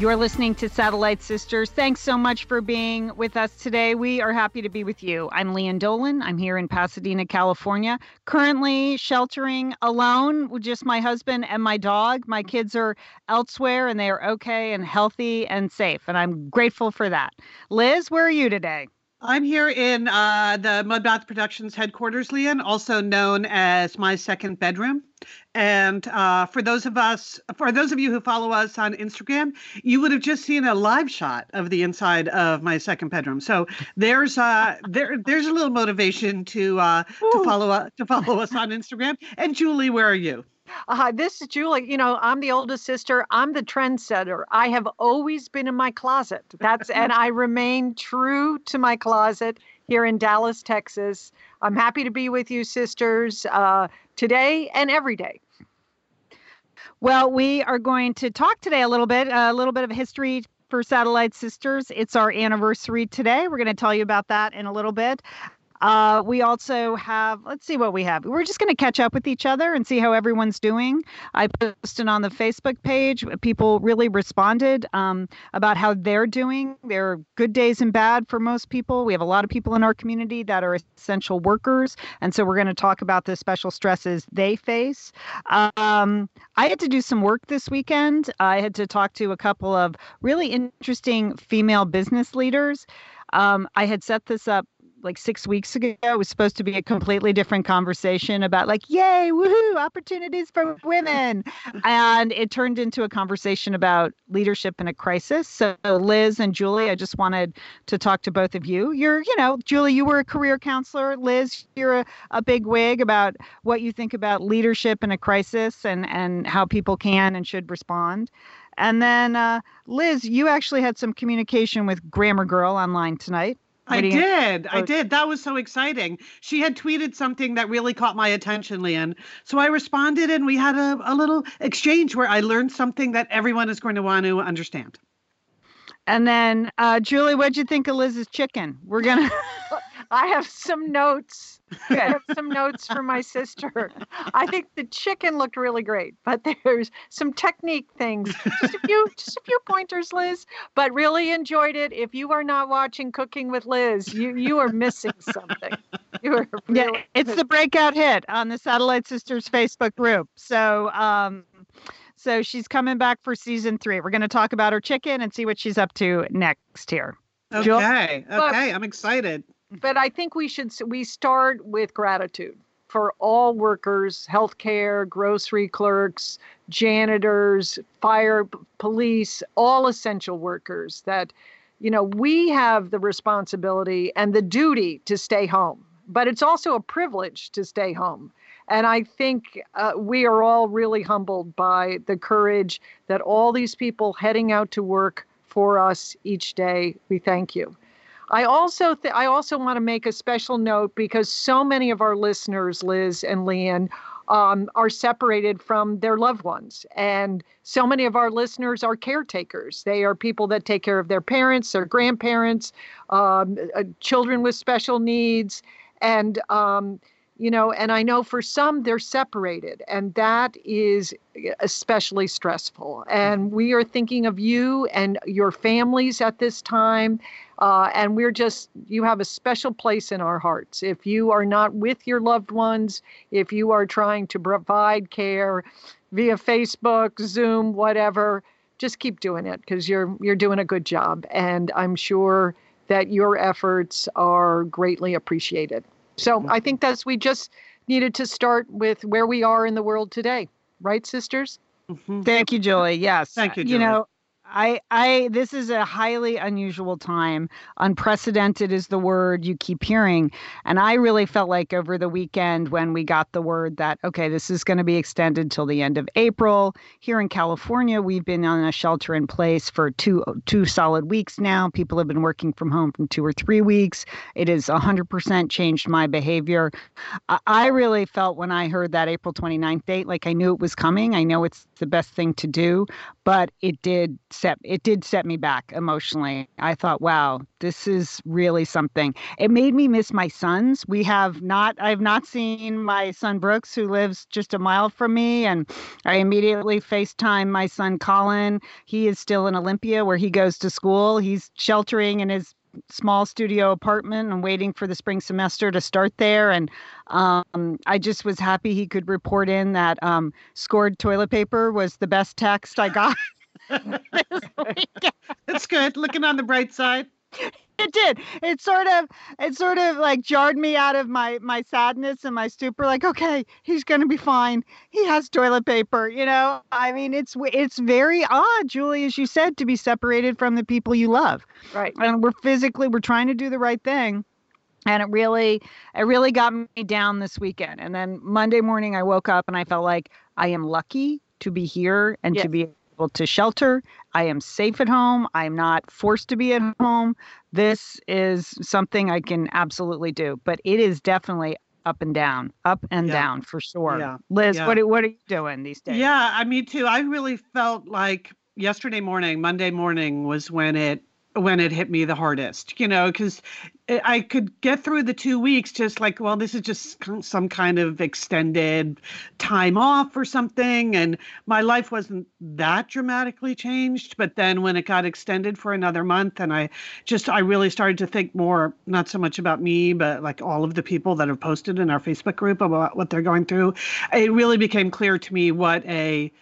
You're listening to Satellite Sisters. Thanks so much for being with us today. We are happy to be with you. I'm Lian Dolan. I'm here in Pasadena, California, currently sheltering alone with just my husband and my dog. My kids are elsewhere and they are okay and healthy and safe, and I'm grateful for that. Liz, where are you today? I'm here in uh, the Mudbath Productions headquarters, Lian, also known as my second bedroom. And uh, for those of us, for those of you who follow us on Instagram, you would have just seen a live shot of the inside of my second bedroom. So there's uh, there there's a little motivation to uh, to follow uh, to follow us on Instagram. And Julie, where are you? Uh, this is Julie. You know, I'm the oldest sister. I'm the trendsetter. I have always been in my closet. That's and I remain true to my closet here in Dallas, Texas. I'm happy to be with you, sisters, uh, today and every day. Well, we are going to talk today a little bit, a little bit of history for Satellite Sisters. It's our anniversary today. We're going to tell you about that in a little bit. Uh, we also have, let's see what we have. We're just going to catch up with each other and see how everyone's doing. I posted on the Facebook page. People really responded um, about how they're doing. There are good days and bad for most people. We have a lot of people in our community that are essential workers. And so we're going to talk about the special stresses they face. Um, I had to do some work this weekend. I had to talk to a couple of really interesting female business leaders. Um, I had set this up like six weeks ago it was supposed to be a completely different conversation about like yay woohoo opportunities for women. And it turned into a conversation about leadership in a crisis. So liz and julie i just wanted to talk to both of you. You're you know julie you were a career counselor. Liz you're a, a big wig about what you think about leadership in a crisis and and how people can and should respond. And then uh, liz you actually had some communication with grammar girl online tonight I did. I did. That was so exciting. She had tweeted something that really caught my attention, Lian. So I responded and we had a, a little exchange where I learned something that everyone is going to want to understand. And then, uh, Julie, what'd you think of Liz's chicken? We're going to. I have some notes I have some notes for my sister. I think the chicken looked really great, but there's some technique things. Just a few, just a few pointers, Liz. But really enjoyed it. If you are not watching Cooking with Liz, you you are missing something. You are really yeah, it's the breakout hit on the Satellite Sisters Facebook group. So um, so she's coming back for season three. We're going to talk about her chicken and see what she's up to next here. Okay. Okay. I'm excited but I think we should we start with gratitude for all workers, healthcare, grocery clerks, janitors, fire, police, all essential workers that you know, we have the responsibility and the duty to stay home, but it's also a privilege to stay home. And I think uh, we are all really humbled by the courage that all these people heading out to work for us each day. We thank you. I also th- I also want to make a special note because so many of our listeners, Liz and Lian, um, are separated from their loved ones, and so many of our listeners are caretakers. They are people that take care of their parents, their grandparents, um, uh, children with special needs, and um, you know, and I know for some they're separated, and that is especially stressful. And we are thinking of you and your families at this time. Uh, and we're just, you have a special place in our hearts. If you are not with your loved ones, if you are trying to provide care via Facebook, Zoom, whatever, just keep doing it because you're you're doing a good job. And I'm sure that your efforts are greatly appreciated. So I think that's we just needed to start with where we are in the world today. Right, sisters? Mm-hmm. Thank you, Julie. Yes. Thank you, Julie. You know, I, I, this is a highly unusual time. Unprecedented is the word you keep hearing. And I really felt like over the weekend when we got the word that, okay, this is going to be extended till the end of April. Here in California, we've been on a shelter in place for two, two solid weeks now. People have been working from home from two or three weeks. It has 100% changed my behavior. I, I really felt when I heard that April 29th date, like I knew it was coming. I know it's the best thing to do, but it did set it did set me back emotionally. I thought, wow, this is really something. It made me miss my sons. We have not I've not seen my son Brooks who lives just a mile from me and I immediately FaceTime my son Colin. He is still in Olympia where he goes to school. He's sheltering in his small studio apartment and waiting for the spring semester to start there. And um, I just was happy he could report in that um, scored toilet paper was the best text I got. It's good. Looking on the bright side. It did. It sort of, it sort of like jarred me out of my my sadness and my stupor. Like, okay, he's gonna be fine. He has toilet paper. You know, I mean, it's it's very odd, Julie, as you said, to be separated from the people you love. Right. And we're physically, we're trying to do the right thing, and it really, it really got me down this weekend. And then Monday morning, I woke up and I felt like I am lucky to be here and Yes. to be able to shelter. I am safe at home. I'm not forced to be at home. This is something I can absolutely do, but it is definitely up and down, up and Yeah. down for sure. Yeah. Liz, Yeah. what are, what are you doing these days? Yeah, I me too. I really felt like yesterday morning, Monday morning was when it when it hit me the hardest, you know, because I could get through the two weeks just like, well, this is just some kind of extended time off or something. And my life wasn't that dramatically changed. But then when it got extended for another month, and I just, I really started to think more, not so much about me, but like all of the people that have posted in our Facebook group about what they're going through, it really became clear to me what a,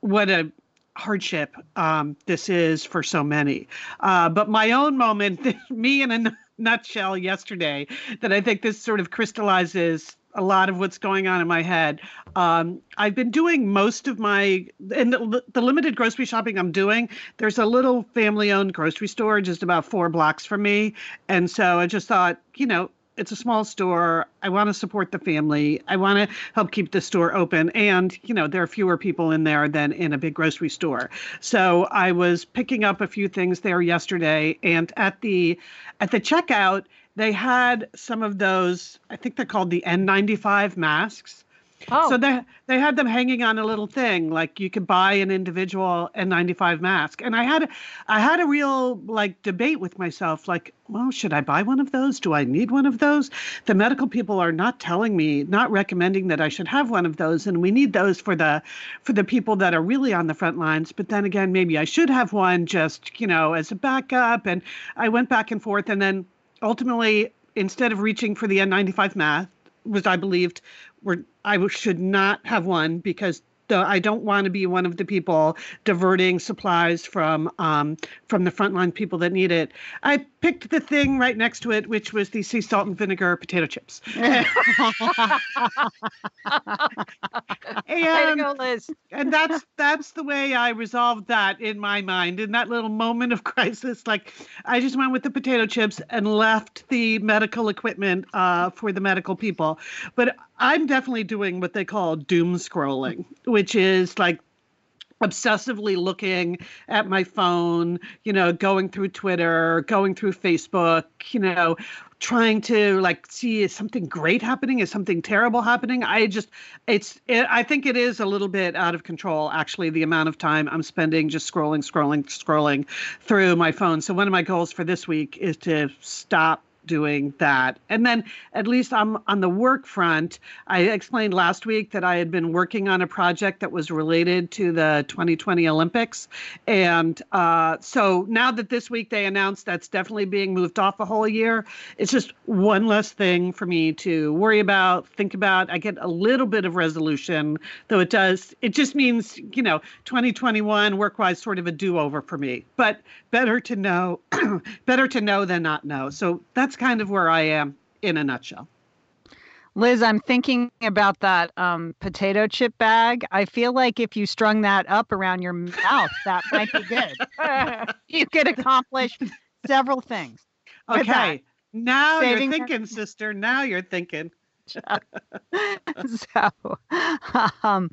what a hardship um, this is for so many. Uh, but my own moment, me in a nutshell yesterday, that I think this sort of crystallizes a lot of what's going on in my head. Um, I've been doing most of my, and the, the limited grocery shopping I'm doing, there's a little family owned grocery store just about four blocks from me. And so I just thought, you know, it's a small store. I want to support the family. I want to help keep the store open. And, you know, there are fewer people in there than in a big grocery store. So I was picking up a few things there yesterday. And at the at the checkout, they had some of those, I think they're called the N95 masks. Oh, So they they had them hanging on a little thing, like you could buy an individual N95 mask. And I had I had a real like debate with myself, like, well, should I buy one of those? Do I need one of those? The medical people are not telling me, not recommending that I should have one of those, and we need those for the for the people that are really on the front lines. But then again, maybe I should have one just, you know, as a backup. And I went back and forth, and then ultimately, instead of reaching for the N95 mask, was I believed were I should not have one because the, I don't want to be one of the people diverting supplies from um, from the frontline people that need it. I picked the thing right next to it, which was the sea salt and vinegar potato chips. and go, Liz. and that's that's the way I resolved that in my mind in that little moment of crisis. Like I just went with the potato chips and left the medical equipment uh, for the medical people. But I'm definitely doing what they call doom scrolling, which is like obsessively looking at my phone, you know, going through Twitter, going through Facebook, you know, trying to like see is something great happening, is something terrible happening. I just it's it, I think it is a little bit out of control actually the amount of time I'm spending just scrolling, scrolling, scrolling through my phone. So one of my goals for this week is to stop doing that. And then at least I'm on the work front. I explained last week that I had been working on a project that was related to the 2020 Olympics. And uh, so now that this week they announced that's definitely being moved off a whole year, it's just one less thing for me to worry about, think about. I get a little bit of resolution, though it does, it just means, you know, 2021 work wise sort of a do over for me. But better to know, better to know than not know. So that's kind of where I am in a nutshell. Liz, I'm thinking about that um, potato chip bag. I feel like if you strung that up around your mouth, that might be good. you could accomplish several things. Okay. Now Saving you're thinking, sister. Now you're thinking. so, um,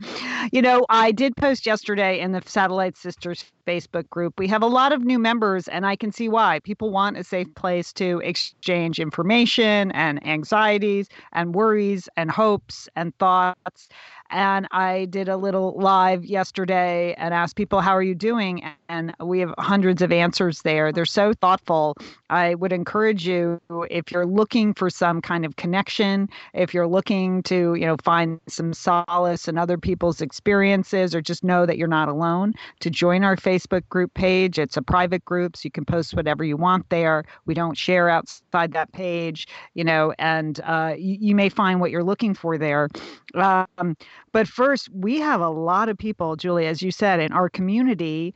you know, I did post yesterday in the Satellite Sisters Facebook group. We have a lot of new members, and I can see why. People want a safe place to exchange information and anxieties and worries and hopes and thoughts. And I did a little live yesterday and asked people, How are you doing? And we have hundreds of answers there. They're so thoughtful. I would encourage you, if you're looking for some kind of connection, if you're looking to, you know, find some solace in other people's experiences or just know that you're not alone, to join our Facebook group page. It's a private group, so you can post whatever you want there. We don't share outside that page, you know, and uh, you, you may find what you're looking for there. Um, but first, we have a lot of people, Julie, as you said, in our community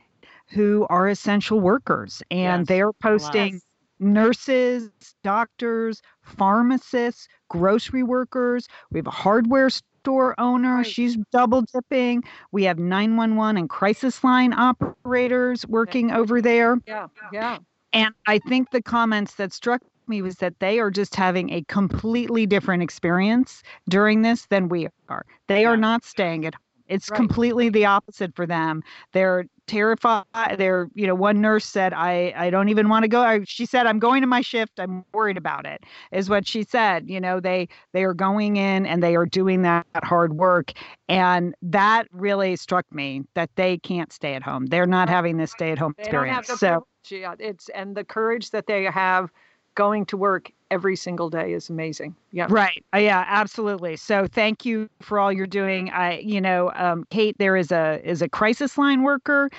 who are essential workers and yes, they're posting nurses, doctors, pharmacists, grocery workers. We have a hardware store owner. Right. She's double dipping. We have 911 and crisis line operators working over there. Yeah, yeah. And I think the comments that struck me was that they are just having a completely different experience during this than we are. They are not staying at home. It's right. completely the opposite for them. They're terrified. They're, you know, one nurse said, I, I don't even want to go. I, she said, I'm going to my shift. I'm worried about it, is what she said. You know, they they are going in and they are doing that hard work. And that really struck me that they can't stay at home. They're not having this stay at home experience. so courage. it's and the courage that they have going to work every single day is amazing. Yeah. Right. Uh, yeah, absolutely. So thank you for all you're doing. I, you know, um, Kate, there is a is a crisis line worker,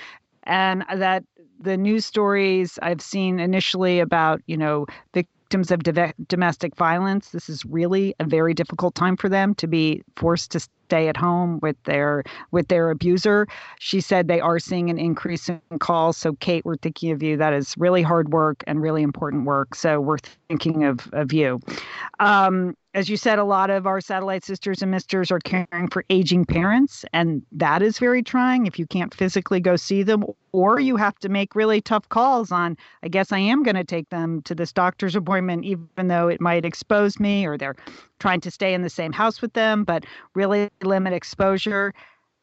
and that the news stories I've seen initially about, you know, victims of domestic violence. This is really a very difficult time for them to be forced to stay at home with their with their abuser. She said they are seeing an increase in calls. So Kate, we're thinking of you. That is really hard work and really important work. So we're thinking of of you. Um, as you said, a lot of our satellite sisters and misters are caring for aging parents, and that is very trying if you can't physically go see them, or you have to make really tough calls on, I guess I am going to take them to this doctor's appointment, even though it might expose me, or they're trying to stay in the same house with them, but really limit exposure.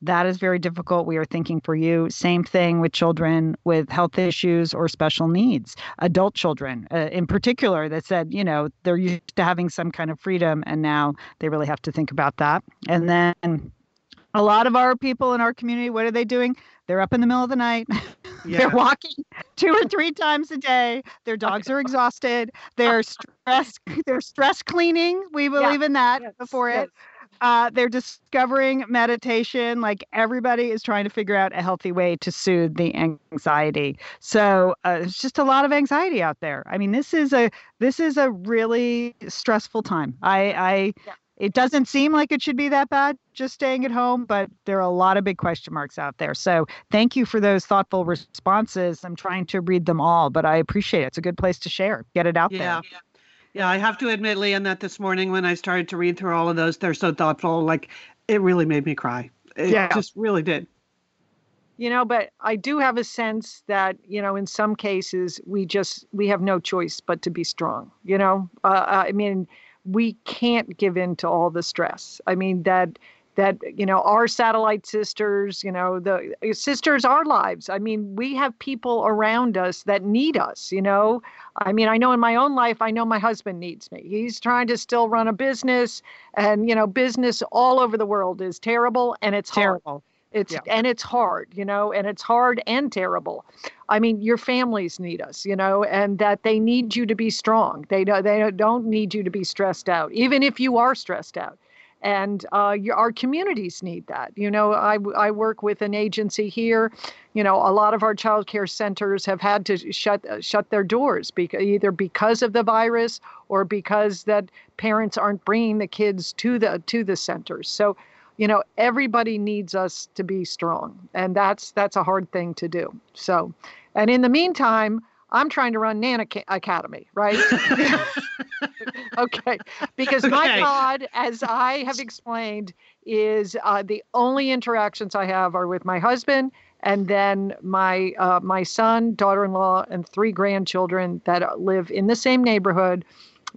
That is very difficult. We are thinking for you. Same thing with children with health issues or special needs, adult children uh, in particular, that said, you know, they're used to having some kind of freedom and now they really have to think about that. And then a lot of our people in our community, what are they doing? They're up in the middle of the night. Yeah. They're walking two or three times a day. Their dogs are exhausted. They're stress. They're stress cleaning. We believe yeah. in that yes. before yes. it. Uh, they're discovering meditation. Like everybody is trying to figure out a healthy way to soothe the anxiety. So uh, it's just a lot of anxiety out there. I mean, this is a this is a really stressful time. I, I yeah. it doesn't seem like it should be that bad just staying at home, but there are a lot of big question marks out there. So thank you for those thoughtful responses. I'm trying to read them all, but I appreciate it. It's a good place to share. Get it out yeah. there. Yeah, I have to admit, Lian, that this morning when I started to read through all of those, they're so thoughtful. Like it really made me cry. It yeah. just really did. You know, but I do have a sense that you know, in some cases, we just we have no choice but to be strong. You know, uh I mean, we can't give in to all the stress. I mean that that you know our satellite sisters you know the eh, sisters our lives. I mean we have people around us that need us you know? I mean i know in my own life i know my husband needs me. He's trying to still run a business and you know business all over the world is terrible and it's terrible. Hard. it's yeah. and it's hard you know and it's hard and terrible. I mean your families need us you know and that they need you to be strong. They don't they don't need you to be stressed out even if you are stressed out and uh, your, our communities need that. You know, I, I work with an agency here. You know, a lot of our child care centers have had to shut uh, shut their doors because either because of the virus or because that parents aren't bringing the kids to the to the centers. So, you know, everybody needs us to be strong, and that's that's a hard thing to do. So, and in the meantime. I'm trying to run Nana Academy, right? okay, because my Okay. God, as I have explained, is uh, the only interactions I have are with my husband and then my uh, my son, daughter-in-law, and three grandchildren that live in the same neighborhood.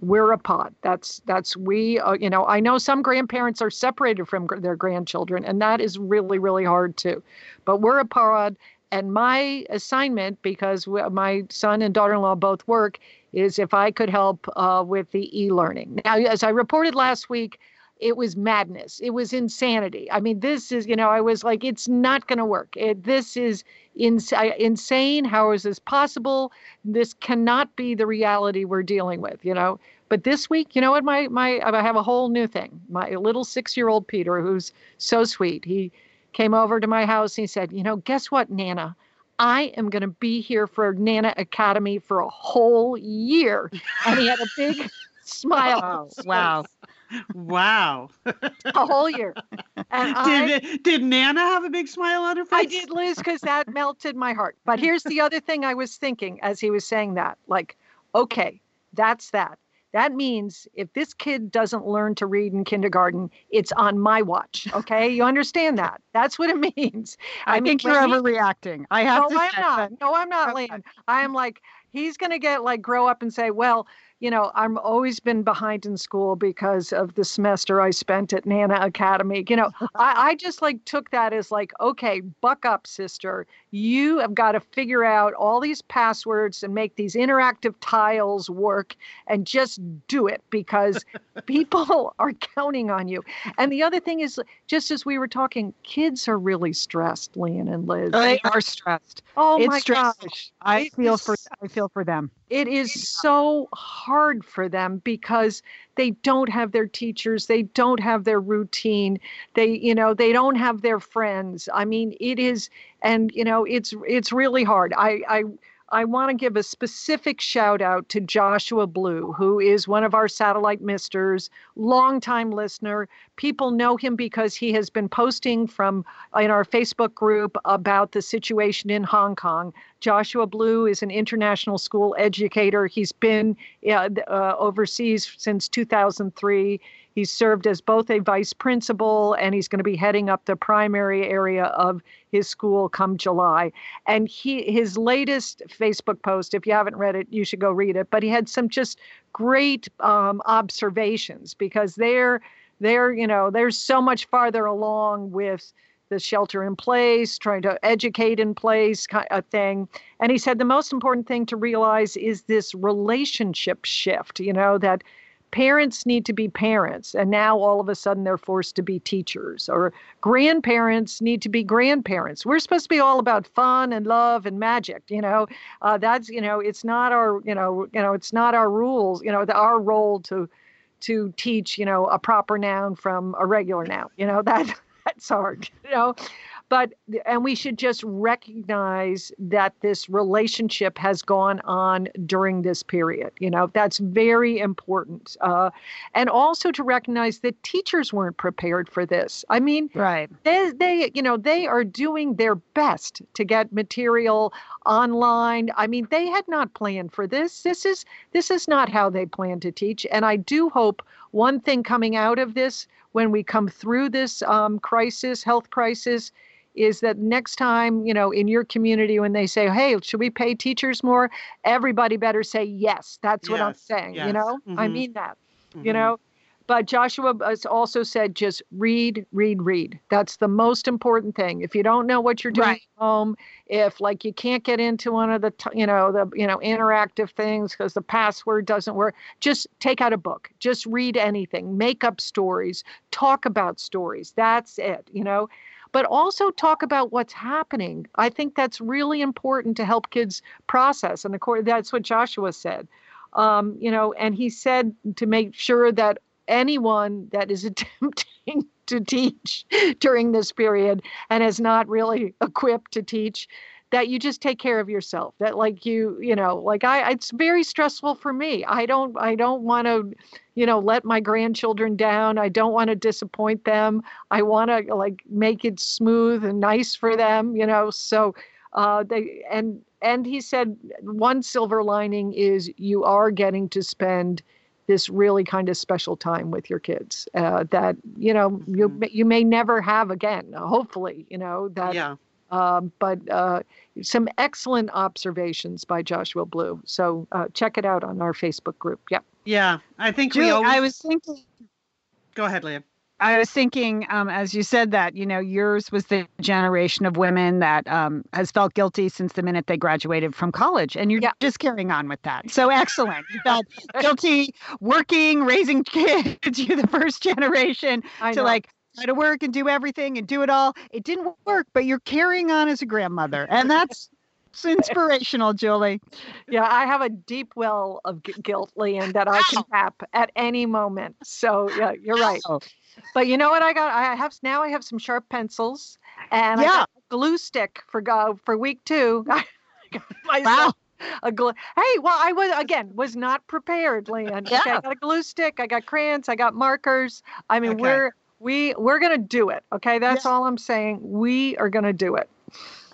We're a pod. That's that's we. Uh, you know, I know some grandparents are separated from gr- their grandchildren, and that is really really hard too. But we're a pod, and my assignment, because my son and daughter-in-law both work, is if I could help uh, with the e-learning. Now, as I reported last week, it was madness. It was insanity. I mean, this is, you know, I was like, it's not going to work. It, this is ins- insane. How is this possible? This cannot be the reality we're dealing with, you know. But this week, you know what? My my I have a whole new thing. My little six-year-old Peter, who's so sweet, he came over to my house and he said, you know, guess what, Nana? I am going to be here for Nana Academy for a whole year. And he had a big smile. Oh, wow. Wow. a whole year. And I, Did did Nana have a big smile on her face? I did, Liz, because that melted my heart. But here's the other thing I was thinking as he was saying that like, okay, that's that. That means if this kid doesn't learn to read in kindergarten, it's on my watch. Okay. You understand that? That's what it means. I, mean, think you're he- overreacting. I have no, to I'm not. that. No, I'm not, Okay. I am like, he's going to get like grow up and say, well, you know, I'm always been behind in school because of the semester I spent at Nana Academy. You know, I, I just like took that as like, okay, buck up, sister. You have got to figure out all these passwords and make these interactive tiles work and just do it because people are counting on you. And the other thing is, just as we were talking, kids are really stressed, Lian and Liz. They are stressed. Oh it's my stressful. gosh. I It feel is- for I feel for them. It is so hard for them because they don't have their teachers, they don't have their routine, they you know, they don't have their friends. I mean, it is and you know, it's it's really hard. I I I want to give a specific shout out to Joshua Blue, who is one of our satellite misters, longtime listener. People know him because he has been posting from in our Facebook group about the situation in Hong Kong. Joshua Blue is an international school educator. He's been uh, overseas since 2003. He's served as both a vice principal and he's going to be heading up the primary area of his school come July. And he his latest Facebook post, if you haven't read it, you should go read it. But he had some just great um, observations because they're they're you know they're so much farther along with the shelter in place, trying to educate in place kind of thing. And he said the most important thing to realize is this relationship shift, you know, that parents need to be parents and now all of a sudden they're forced to be teachers or grandparents need to be grandparents. We're supposed to be all about fun and love and magic you know? Uh, that's you know it's not our you know you know it's not our rules you know the, our role to to teach you know a proper noun from a regular noun you know? That that's hard you know but and we should just recognize that this relationship has gone on during this period you know that's very important uh, and also to recognize that teachers weren't prepared for this. I mean Right. they, they you know they are doing their best to get material online. I mean they had not planned for this. This is this is not how they plan to teach. And i do hope one thing coming out of this when we come through this um, crisis health crisis is that next time you know in your community when they say hey should we pay teachers more? Everybody better say yes that's what i'm Yes, saying you know? I mhm. mean that you Mhm. know? But joshua has also said just read read read. That's the most important thing. If you don't know what you're doing Right. at home if like you can't get into one of the t- you know the you know interactive things because the password doesn't work just take out a book. Just read anything. Make up stories. Talk about stories. That's it you know but also talk about what's happening. I think that's really important to help kids process and of course that's what joshua said. Um, you know and he said to make sure that anyone that is attempting to teach during this period and is not really equipped to teach that you just take care of yourself that like you you know like i it's very stressful for me i don't i don't want to you know let my grandchildren down i don't want to disappoint them i want to like make it smooth and nice for them you know so uh they and and he said one silver lining is you are getting to spend this really kind of special time with your kids uh, that you know you Mhm. you may never have again. Hopefully, you know that. Yeah. Um, but uh, some excellent observations by Joshua Blue. So uh, check it out on our Facebook group. Yep. Yeah. I think we always I was thinking go ahead, Leah. I was thinking, um, as you said that, you know, yours was the generation of women that um, has felt guilty since the minute they graduated from college, and you're Yeah. just carrying on with that. So excellent. You felt guilty working, raising kids. You're the first generation I to know. like try to work and do everything and do it all. It didn't work, but you're carrying on as a grandmother, and that's it's inspirational, Julie. Yeah, I have a deep well of gu- guilt, Lian, that I can tap at any moment. So yeah, you're right. Oh, But you know what? I got. I have now. I have some sharp pencils, and I Yeah. got a glue stick for go for week two. I got myself a glue. Hey, well, I was again was not prepared, Lian. Okay, Yeah. I got a glue stick. I got crayons. I got markers. I mean, Okay. we're we we're gonna do it. Okay, that's all I'm saying. We are gonna do it.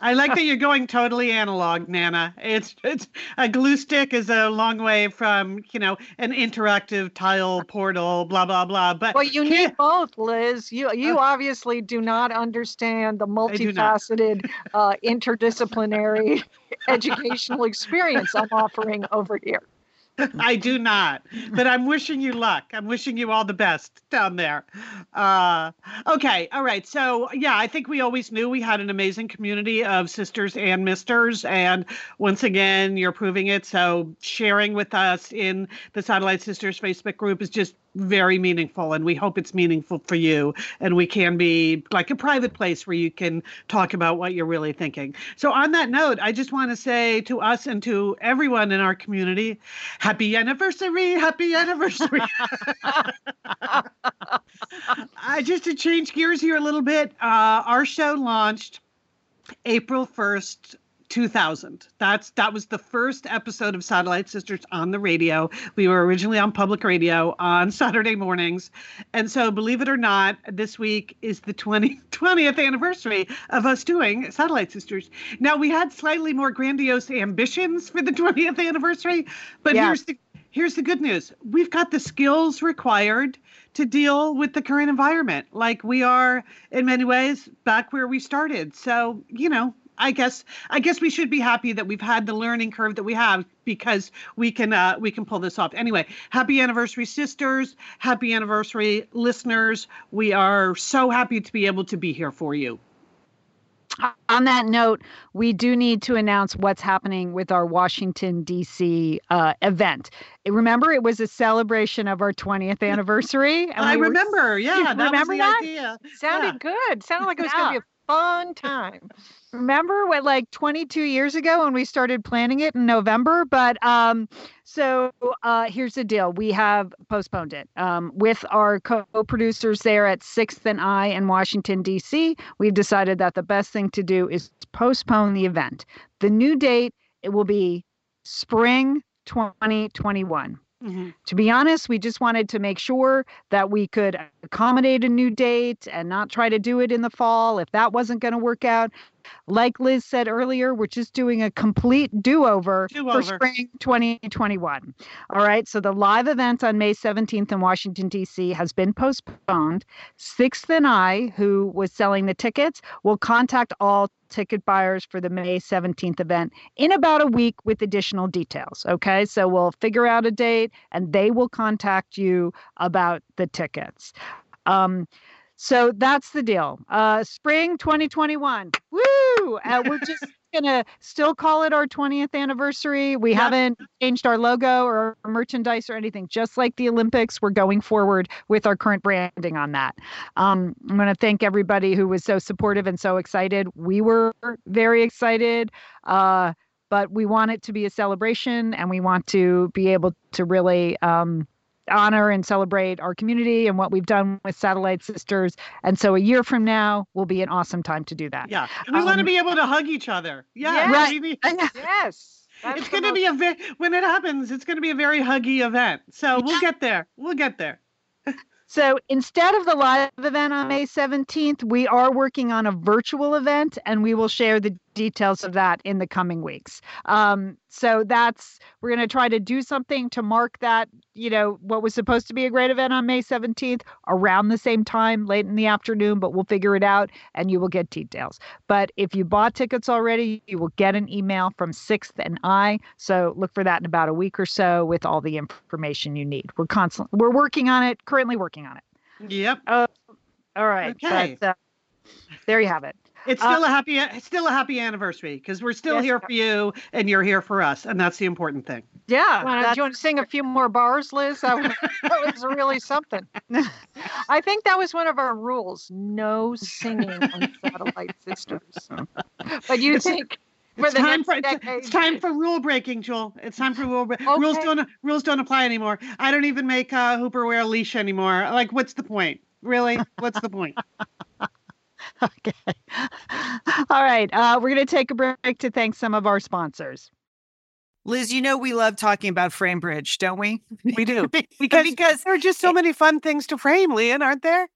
I like that you're going totally analog, Nana. It's it's a glue stick is a long way from you know an interactive tile portal, blah blah blah. But Well, you need both, Liz. You you obviously do not understand the multifaceted, uh, interdisciplinary educational experience I'm offering over here. I do not, but I'm wishing you luck. I'm wishing you all the best down there. Uh, okay, all right. So, yeah, I think we always knew we had an amazing community of sisters and misters. And once again, you're proving it. So, sharing with us in the Satellite Sisters Facebook group is just very meaningful. And we hope it's meaningful for you. And we can be like a private place where you can talk about what you're really thinking. So, on that note, I just want to say to us and to everyone in our community, happy anniversary, happy anniversary. I just to change gears here a little bit. Uh, our show launched April 1st, 2000. That's that was the first episode of Satellite Sisters on the radio. We were originally on public radio on Saturday mornings. And so believe it or not, this week is the 20, 20th anniversary of us doing Satellite Sisters. Now we had slightly more grandiose ambitions for the 20th anniversary, but Yeah. here's the here's the good news. We've got the skills required to deal with the current environment. Like we are in many ways back where we started. So, you know, I guess I guess we should be happy that we've had the learning curve that we have because we can uh, we can pull this off. Anyway, happy anniversary, sisters! Happy anniversary, listeners! We are so happy to be able to be here for you. On that note, we do need to announce what's happening with our Washington, D.C. Uh, event. Remember, it was a celebration of our 20th anniversary. and I we were- remember, yeah, that remember was the that? idea. Sounded good. Sounded like it was going to be a fun time. remember what like 22 years ago when we started planning it in November? But um so uh here's the deal. We have postponed it. Um with our co-producers there at 6th and I in Washington DC we've decided that the best thing to do is postpone the event. The new date it will be spring 2021 Mhm. to be honest, we just wanted to make sure that we could accommodate a new date and not try to do it in the fall if that wasn't going to work out. Like Liz said earlier, we're just doing a complete do over for spring 2021. All right. So the live event on May 17th in Washington, D.C. has been postponed. Sixth and I, who was selling the tickets, will contact all ticket buyers for the May 17th event in about a week with additional details. Okay. So we'll figure out a date and they will contact you about the tickets. Um, so that's the deal. Uh, spring 2021. Woo! Uh, we're just gonna still call it our 20th anniversary. We Yeah. haven't changed our logo or our merchandise or anything. Just like the Olympics, we're going forward with our current branding on that. Um, I'm going to thank everybody who was so supportive and so excited. We were very excited. Uh, but we want it to be a celebration and we want to be able to really um, honor and celebrate our community and what we've done with Satellite Sisters. And so a year from now will be an awesome time to do that. Yeah, and we want to Um, be able to hug each other. Yeah, Yeah. Right. Yes. that's it's going to most- be a very when it happens it's going to be a very huggy event so we'll get there we'll get there So instead of the live event on May 17th, we are working on a virtual event and we will share the details of that in the coming weeks. Um, so that's we're going to try to do something to mark that, you know, what was supposed to be a great event on May 17th around the same time, late in the afternoon, but we'll figure it out and you will get details. But if you bought tickets already, you will get an email from Sixth and I. So look for that in about a week or so with all the information you need. We're constantly we're working on it, currently working on it. Yep. Uh, all right. Okay. But, uh, there you have it. It's Uh, still a happy, it's still a happy anniversary because we're still Yes. here for you and you're here for us, and that's the important thing. Yeah. Wanna- do you want to sing a few more bars, Liz? That was, that was really something. I think that was one of our rules: no singing on Satellite Sisters. But you It's- think for It's the time for it's, it's time for rule breaking, Joel. It's time for rule break. Rules don't rules don't apply anymore. I don't even make uh, Hooper wear a leash anymore. Like, what's the point? Really? What's the point? Okay. All right. Uh, we're going to take a break to thank some of our sponsors. Liz, you know we love talking about FrameBridge, don't we? We do. because, Because there are just so many fun things to frame, Lian, aren't there?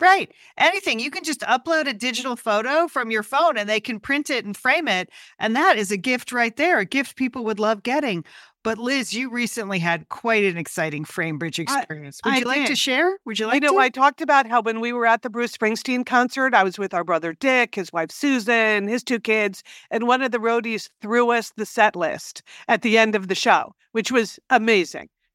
right, anything you can just upload a digital photo from your phone and they can print it and frame it, and that is a gift right there, a gift people would love getting. But Liz, you recently had quite an exciting FrameBridge I- experience. Would I you like to share? Would you like know to? I talked about how when we were at the Bruce Springsteen concert, I was with our brother Dick, his wife Susan, his two kids, and one of the roadies threw us the set list at the end of the show, which was amazing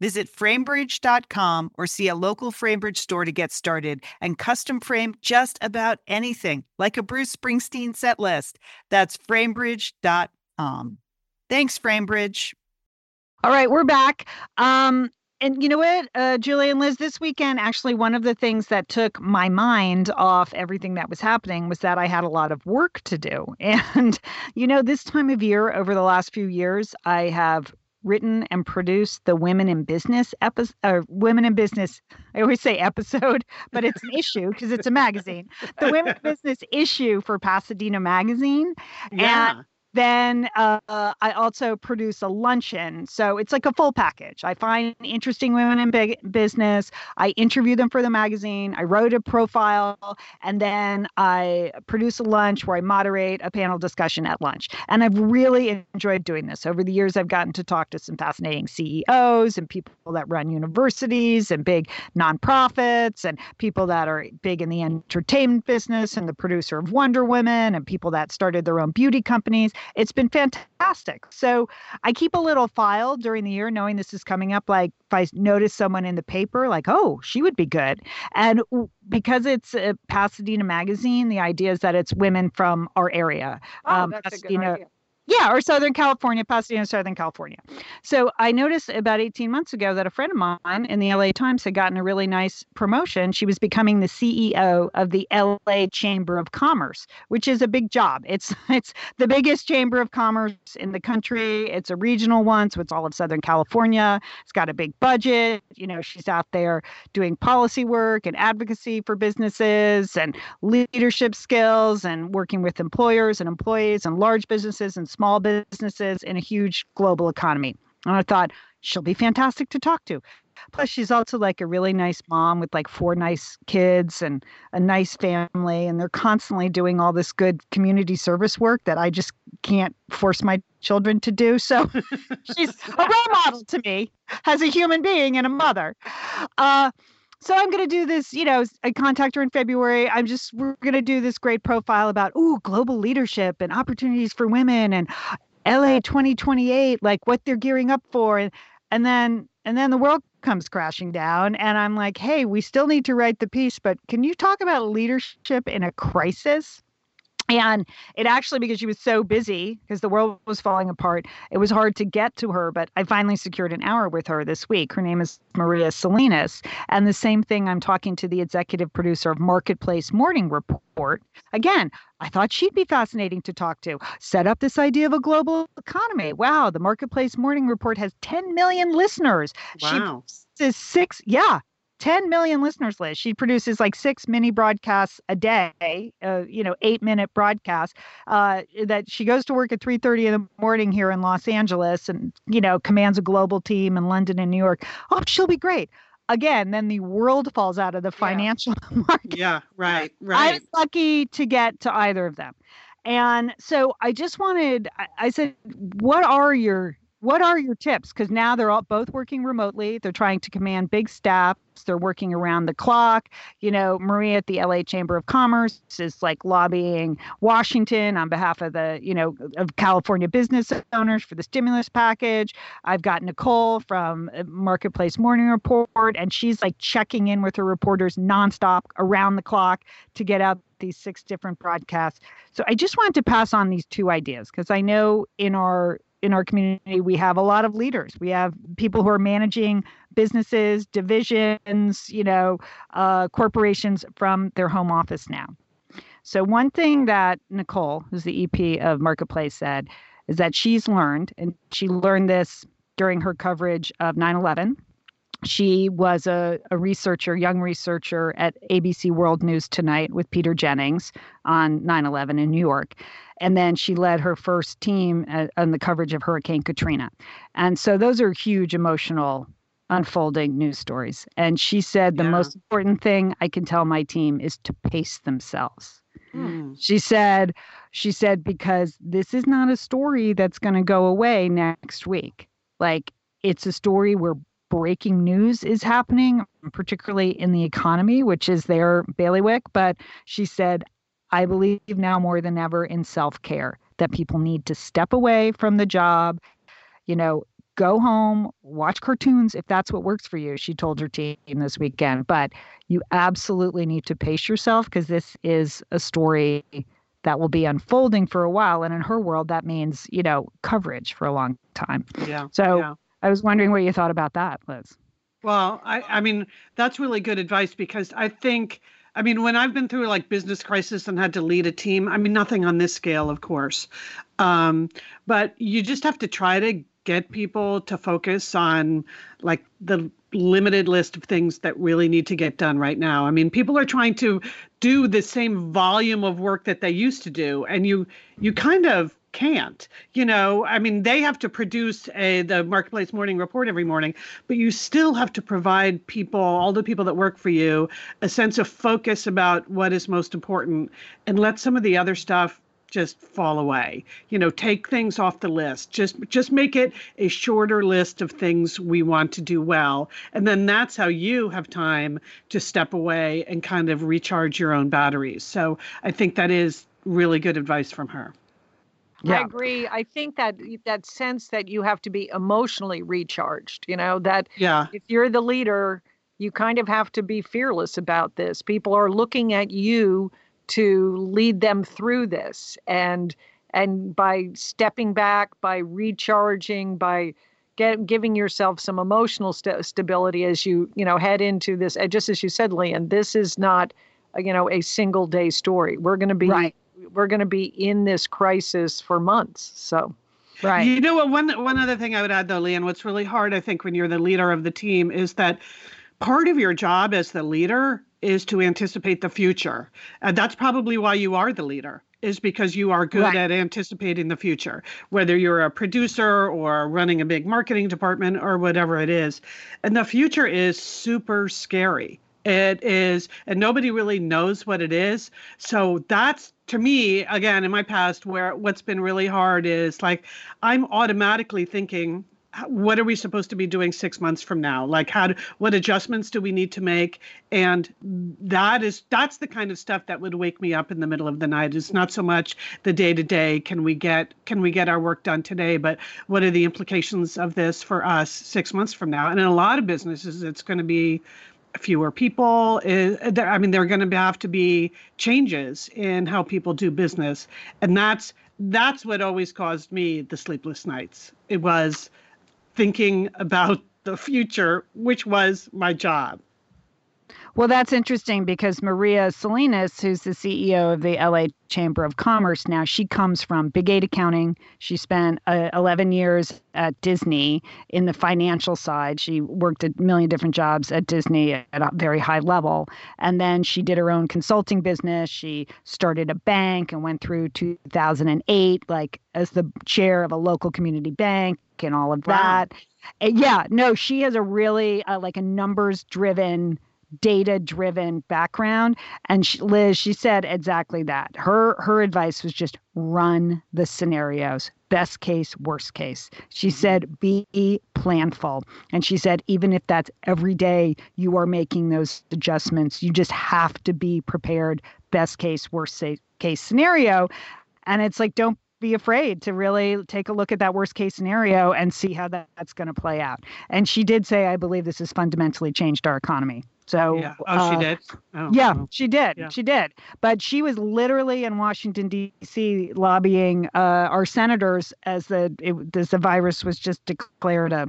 Visit framebridge.com or see a local FrameBridge store to get started and custom frame just about anything, like a Bruce Springsteen set list. That's framebridge.com. Thanks, FrameBridge. All right, we're back. Um, and you know what, uh, Julie and Liz, this weekend, actually, one of the things that took my mind off everything that was happening was that I had a lot of work to do. And, you know, this time of year, over the last few years, I have written and produced the Women in Business episode, or Women in Business. I always say episode, but it's an issue because it's a magazine. The Women in Business issue for Pasadena Magazine. Yeah. Then uh, I also produce a luncheon. So it's like a full package. I find interesting women in big business. I interview them for the magazine. I wrote a profile. And then I produce a lunch where I moderate a panel discussion at lunch. And I've really enjoyed doing this. Over the years, I've gotten to talk to some fascinating CEOs and people that run universities and big nonprofits and people that are big in the entertainment business and the producer of Wonder Woman and people that started their own beauty companies. It's been fantastic. So I keep a little file during the year, knowing this is coming up. Like if I notice someone in the paper, like, oh, she would be good. And because it's a Pasadena magazine, the idea is that it's women from our area. oh, um, that's a good idea. Yeah, or Southern California, Pasadena, Southern California. So I noticed about 18 months ago that a friend of mine in the LA Times had gotten a really nice promotion. She was becoming the CEO of the LA Chamber of Commerce, which is a big job. It's it's the biggest chamber of commerce in the country. It's a regional one, so it's all of Southern California. It's got a big budget. You know, she's out there doing policy work and advocacy for businesses and leadership skills and working with employers and employees and large businesses and small businesses in a huge global economy. And I thought, she'll be fantastic to talk to. Plus, she's also like a really nice mom with like four nice kids and a nice family. And they're constantly doing all this good community service work that I just can't force my children to do. So she's a role model to me as a human being and a mother. Uh, so I'm going to do this, you know, I contact her in February. I'm just, we're going to do this great profile about, ooh, global leadership and opportunities for women and LA 2028, like what they're gearing up for. And, and then, and then the world comes crashing down. And I'm like, hey, we still need to write the piece, but can you talk about leadership in a crisis? And it actually, because she was so busy, because the world was falling apart, it was hard to get to her. But I finally secured an hour with her this week. Her name is Maria Salinas. And the same thing, I'm talking to the executive producer of Marketplace Morning Report. Again, I thought she'd be fascinating to talk to. Set up this idea of a global economy. Wow, the Marketplace Morning Report has 10 million listeners. Wow. She is six, yeah, 10 million listeners list. She produces like six mini broadcasts a day, uh, you know, eight minute broadcasts uh, that she goes to work at 3.30 in the morning here in Los Angeles and, you know, commands a global team in London and New York. Oh, she'll be great. Again, then the world falls out of the financial yeah. market. Yeah, right, right. I was lucky to get to either of them. And so I just wanted, I, I said, what are your what are your tips? Because now they're all both working remotely. They're trying to command big staffs. They're working around the clock. You know, Maria at the LA Chamber of Commerce is like lobbying Washington on behalf of the, you know, of California business owners for the stimulus package. I've got Nicole from uh, Marketplace Morning Report, and she's like checking in with her reporters nonstop around the clock to get out these six different broadcasts. So I just wanted to pass on these two ideas because I know in our in our community, we have a lot of leaders. We have people who are managing businesses, divisions, you know, uh, corporations from their home office now. So, one thing that Nicole, who's the EP of Marketplace, said is that she's learned, and she learned this during her coverage of 9 11. She was a, a researcher, young researcher at ABC World News Tonight with Peter Jennings on 9 11 in New York and then she led her first team at, on the coverage of Hurricane Katrina. And so those are huge emotional unfolding news stories. And she said the yeah. most important thing I can tell my team is to pace themselves. Mm. She said, she said, because this is not a story that's going to go away next week. Like it's a story where breaking news is happening, particularly in the economy, which is their bailiwick. But she said, I believe now more than ever in self care, that people need to step away from the job, you know, go home, watch cartoons if that's what works for you, she told her team this weekend. But you absolutely need to pace yourself because this is a story that will be unfolding for a while. And in her world, that means, you know, coverage for a long time. Yeah. So yeah. I was wondering what you thought about that, Liz. Well, I, I mean, that's really good advice because I think I mean, when I've been through like business crisis and had to lead a team, I mean, nothing on this scale, of course, um, but you just have to try to get people to focus on like the limited list of things that really need to get done right now. I mean, people are trying to do the same volume of work that they used to do, and you you kind of can't you know? I mean they have to produce a the marketplace morning report every morning but you still have to provide people all the people that work for you a sense of focus about what is most important and let some of the other stuff just fall away. You know take things off the list. Just just make it a shorter list of things we want to do well. And then that's how you have time to step away and kind of recharge your own batteries. So i think that is really good advice from her yeah. I agree. I think that that sense that you have to be emotionally recharged, you know, that yeah. if you're the leader, you kind of have to be fearless about this. People are looking at you to lead them through this and and by stepping back, by recharging, by get, giving yourself some emotional st- stability as you, you know, head into this just as you said, Lian, this is not uh, you know a single day story. We're going to be right we're going to be in this crisis for months. So, right. You know what? One one other thing I would add, though, Lian, what's really hard, I think, when you're the leader of the team, is that part of your job as the leader is to anticipate the future. And that's probably why you are the leader is because you are good Right. at anticipating the future, whether you're a producer or running a big marketing department or whatever it is. And the future is super scary. It is, and nobody really knows what it is. So that's to me, again, in my past, where what's been really hard is like I'm automatically thinking, what are we supposed to be doing six months from now? Like, how, do, what adjustments do we need to make? And that is, that's the kind of stuff that would wake me up in the middle of the night. It's not so much the day to day. Can we get, can we get our work done today? But what are the implications of this for us six months from now? And in a lot of businesses, it's going to be fewer people. I mean there are going to have to be changes in how people do business. And that's that's what always caused me the sleepless nights. It was thinking about the future which was my job Well, that's interesting because Maria Salinas, who's the CEO of the LA Chamber of Commerce now, she comes from Big Eight accounting. She spent uh, 11 years at Disney in the financial side. She worked a million different jobs at Disney at a very high level. And then she did her own consulting business. She started a bank and went through 2008, like as the chair of a local community bank and all of Wow. that. Uh, Yeah, no, she has a really uh, like a numbers driven data driven background. And she, liz she said exactly that. Her her advice was just run the scenarios best case worst case. She mm-hmm. said be planful. And she said even if that's every day you are making those adjustments you just have to be prepared best case worst case scenario. And it's like don't be afraid to really take a look at that worst case scenario and see how that, that's going to play out. And she did say i believe this has fundamentally changed our economy so yeah oh she uh, did oh, yeah, she did. Yeah. She did. But she was literally in Washington D.C. lobbying uh, our senators as the it, as the virus was just declared a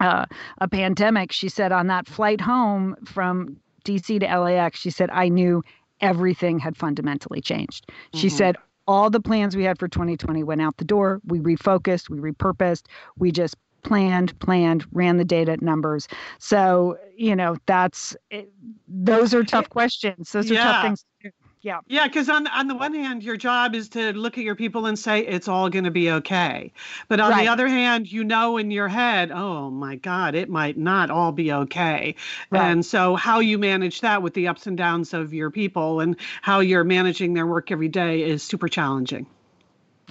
uh, a pandemic. She said on that flight home from D.C. to LAX, she said I knew everything had fundamentally changed. She Mhm. said all the plans we had for 2020 went out the door. We refocused, we repurposed, we just planned, planned, ran the data at numbers. So, you know, that's it, those are tough questions. Those are Yeah. tough things. to do. Yeah, Yeah, because on on the one hand, your job is to look at your people and say it's all going to be okay, but on Right. the other hand, you know in your head, oh my God, it might not all be okay, Right. and so how you manage that with the ups and downs of your people and how you're managing their work every day is super challenging.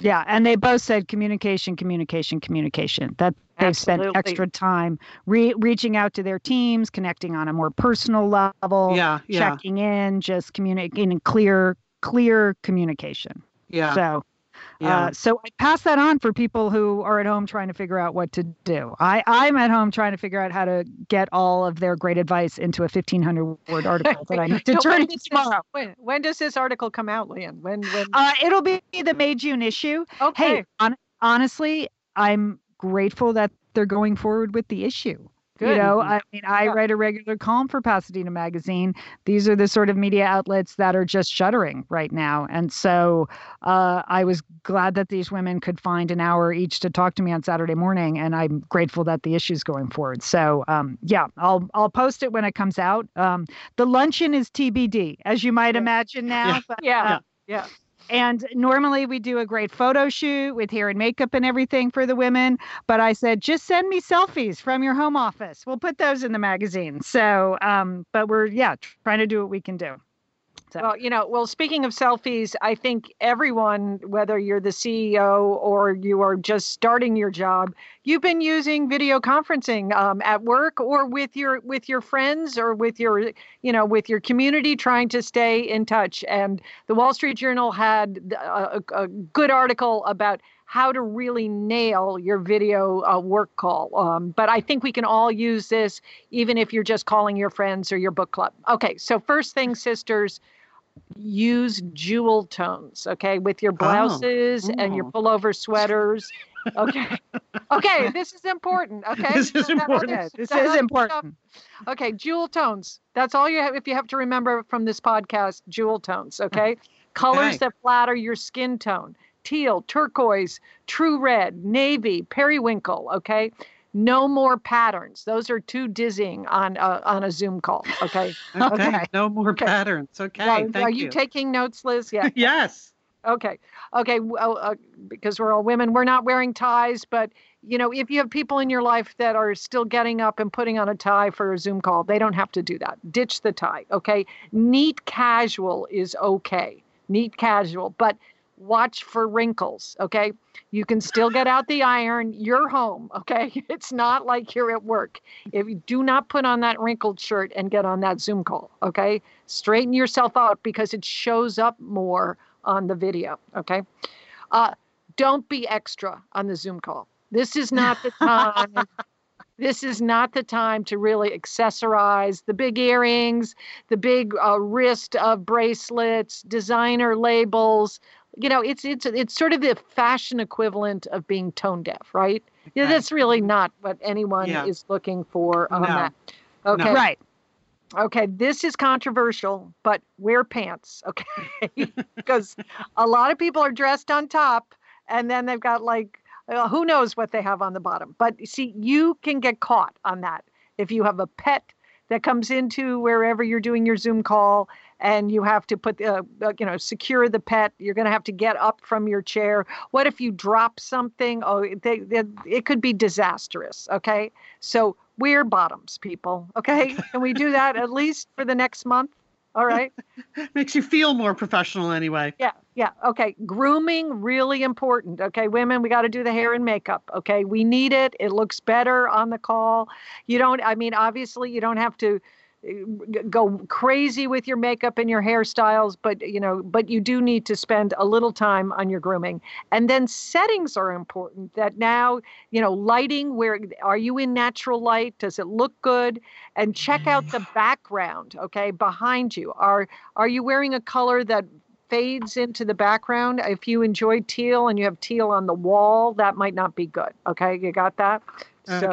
Yeah, and they both said communication, communication, communication. That they've Absolutely. spent extra time re- reaching out to their teams, connecting on a more personal level, Yeah, yeah, checking in, just communicating clear, clear communication. yeah, So, yeah. uh, so I pass that on for people who are at home trying to figure out what to do. I, I'm at home trying to figure out how to get all of their great advice into a 1,500 word article that I need to So turn when in this- tomorrow. When, when does this article come out, Lian? When when Uh, it'll be the May June issue. okay. Hey, hon- honestly, I'm grateful that they're going forward with the issue. You know, I mean, I Yeah. write a regular column for Pasadena Magazine. These are the sort of media outlets that are just shuttering right now. And so uh, I was glad that these women could find an hour each to talk to me on Saturday morning. And I'm grateful that the issue's going forward. So um, yeah, I'll I'll post it when it comes out. Um, the luncheon is TBD, as you might imagine now. Yeah. But, yeah. uh, yeah. And normally we do a great photo shoot with hair and makeup and everything for the women. But I said, just send me selfies from your home office. We'll put those in the magazine. So, um, but we're, yeah, trying to do what we can do. So, Well, you know, well, speaking of selfies, I think everyone, whether you're the CEO or you are just starting your job, you've been using video conferencing um, at work or with your with your friends or with your, you know, with your community, trying to stay in touch. And the Wall Street Journal had a, a, a good article about how to really nail your video uh, work call. Um, but I think we can all use this, even if you're just calling your friends or your book club. Okay, so first thing, sisters, use jewel tones, okay, with your oh, blouses and your Oh. pullover sweaters. Okay. okay, this is important. Okay. This is important. other- this is important. stuff- Okay, jewel tones. That's all you have if you have to remember from this podcast, jewel tones, oh, okay? Colors that flatter your skin tone. Teal, turquoise, true red, navy, periwinkle, okay? No more patterns. Those are too dizzying on a, on a Zoom call, okay? Okay, Okay. no more Okay. patterns. Okay, Now, thank are you, taking notes, Liz? Yeah. yes. Okay. Okay. Well, uh, because we're all women, we're not wearing ties. But, you know, if you have people in your life that are still getting up and putting on a tie for a Zoom call, they don't have to do that. Ditch the tie. Okay. Neat casual is okay. Neat casual. But watch for wrinkles. Okay. You can still get out the iron. You're home. Okay. It's not like you're at work. If you do not put on that wrinkled shirt and get on that Zoom call. Okay. Straighten yourself out because it shows up more on the video. Okay. Uh, don't be extra on the Zoom call. This is not the time. this is not the time to really accessorize the big earrings, the big uh, wrist of bracelets, designer labels. You know, it's it's it's sort of the fashion equivalent of being tone deaf, right? Okay. Yeah, that's really not what anyone yeah. is looking for on no. that. Okay, no. right. Okay, this is controversial, but wear pants, okay? because a lot of people are dressed on top and then they've got like uh, who knows what they have on the bottom. But see, you can get caught on that if you have a pet that comes into wherever you're doing your Zoom call and you have to put uh, uh, you know secure the pet. You're going to have to get up from your chair. What if you drop something? Oh they, they, it could be disastrous okay? So we're bottoms people okay? Can we do that at least for the next month? All right? Makes you feel more professional anyway. Yeah yeah okay. Grooming really important okay? Women we got to do the hair and makeup okay? We need it. It looks better on the call. You don't i mean obviously you don't have to go crazy with your makeup and your hairstyles but you know but you do need to spend a little time on your grooming. And then settings are important that now you know lighting where are you in natural light? Does it look good? And check out the mm. background okay behind you. Are are you wearing a color that fades into the background? If you enjoy teal and you have teal on the wall that might not be good okay? You got that? So,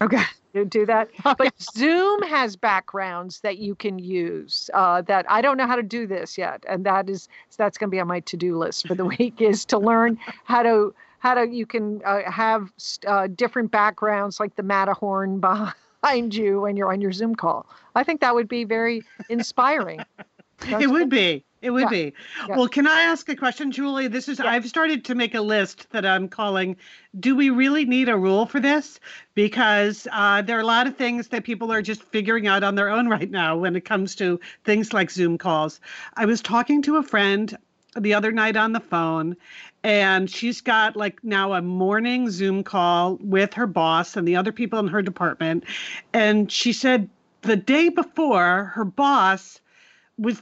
okay okay do that. But Zoom has backgrounds that you can use. Uh, that I don't know how to do this yet, and that is that's going to be on my to-do list for the week is to learn how to how to you can uh, have uh, different backgrounds like the Matterhorn behind you when you're on your Zoom call. I think that would be very inspiring. it would be. It would yeah. be. Yeah. Well, can I ask a question, Julie? This is, yeah. I've started to make a list that I'm calling, Do we really need a rule for this? Because uh, there are a lot of things that people are just figuring out on their own right now when it comes to things like Zoom calls. I was talking to a friend the other night on the phone, and she's got like now a morning Zoom call with her boss and the other people in her department. And she said the day before, her boss was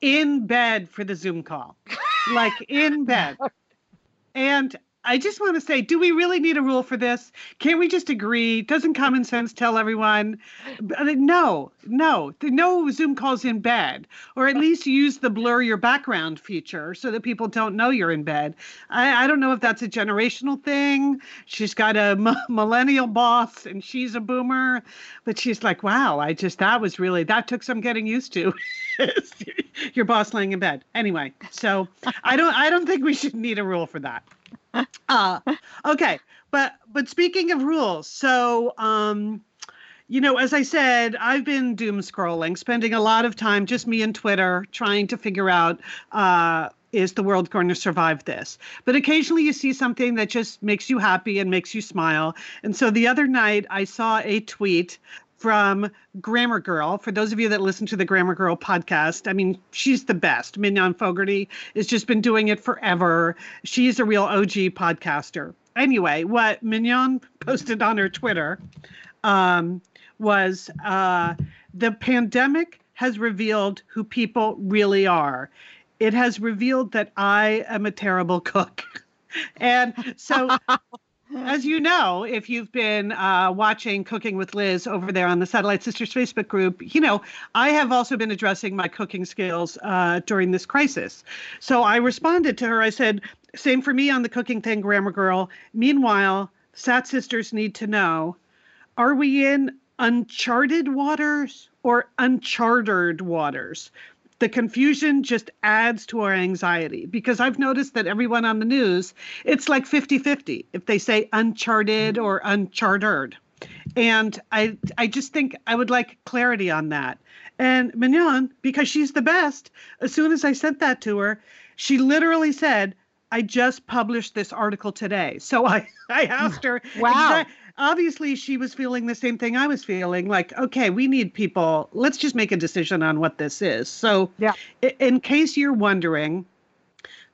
in bed for the Zoom call, like in bed. And I just want to say, do we really need a rule for this? Can't we just agree? Doesn't common sense tell everyone? Uh, no, no, no Zoom calls in bed, or at least use the blur your background feature so that people don't know you're in bed. I, I don't know if that's a generational thing. She's got a m- millennial boss and she's a boomer, but she's like, wow, I just, that was really, that took some getting used to. your boss laying in bed. Anyway, so I don't, I don't think we should need a rule for that uh, okay, but but speaking of rules, so um, you know, as I said, I've been doom scrolling, spending a lot of time just me and Twitter trying to figure out. Uh, is the world going to survive this? But occasionally you see something that just makes you happy and makes you smile. And so the other night I saw a tweet from Grammar Girl. For those of you that listen to the Grammar Girl podcast, I mean, she's the best. Mignon Fogarty has just been doing it forever. She's a real OG podcaster. Anyway, what Mignon posted on her Twitter um, was uh, the pandemic has revealed who people really are. It has revealed that I am a terrible cook. and so as you know, if you've been uh, watching Cooking with Liz over there on the Satellite Sisters Facebook group, you know, I have also been addressing my cooking skills uh, during this crisis. So I responded to her. I said, same for me on the cooking thing, Grammar Girl. Meanwhile, Sat Sisters need to know are we in uncharted waters or unchartered waters? The confusion just adds to our anxiety because I've noticed that everyone on the news, it's like 50 50 if they say uncharted or unchartered. And I, I just think I would like clarity on that. And Mignon, because she's the best, as soon as I sent that to her, She literally said, I just published this article today. So I, I asked her, Wow. Obviously she was feeling the same thing I was feeling like, okay, we need people. Let's just make a decision on what this is. So, Yeah. in case you're wondering,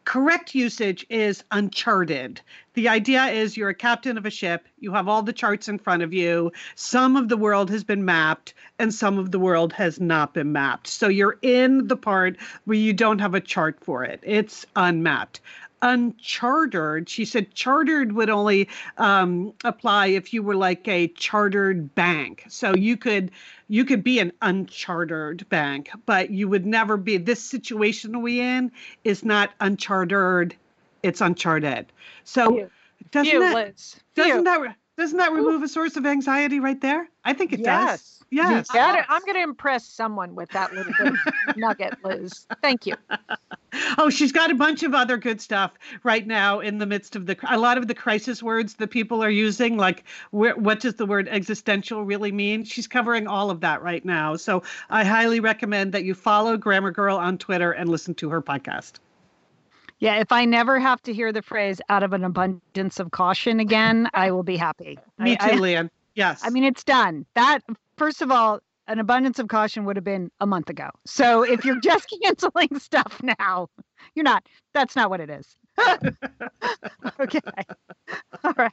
correct usage is uncharted. The idea is you're a captain of a ship, you have all the charts in front of you. Some of the world has been mapped and some of the world has not been mapped. So you're in the part where you don't have a chart for it. It's unmapped. Unchartered, she said chartered would only um, apply if you were like a chartered bank. So you could you could be an unchartered bank, but you would never be this situation we in is not unchartered, it's uncharted. So Phew. doesn't Phew, that Liz. doesn't Phew. that doesn't that remove a source of anxiety right there? I think it does. Yes. Yes. Yeah. Gotta- I'm going to impress someone with that little nugget, Liz. Thank you. Oh, she's got a bunch of other good stuff right now in the midst of the a lot of the crisis words that people are using, like where, what does the word existential really mean? She's covering all of that right now. So I highly recommend that you follow Grammar Girl on Twitter and listen to her podcast. Yeah, if I never have to hear the phrase out of an abundance of caution again, I will be happy. Me I- too, I- Lian. Yes. I mean, it's done. That first of all, an abundance of caution would have been a month ago. So if you're just canceling stuff now, you're not. That's not what it is. okay. All right.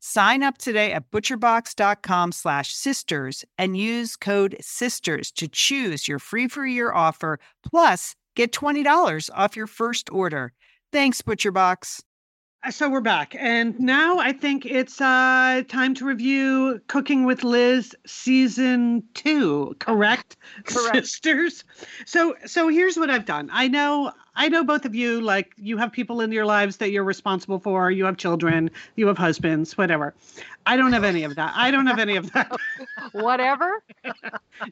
Sign up today at butcherbox.com slash sisters and use code sisters to choose your free for year offer plus get $20 off your first order. Thanks, ButcherBox. Uh, So we're back, and now I think it's uh, time to review Cooking with Liz season two. Correct, Correct. sisters. So, so here's what I've done. I know, I know both of you. Like, you have people in your lives that you're responsible for. You have children. You have husbands. Whatever. I don't have any of that. I don't have any of that. Whatever.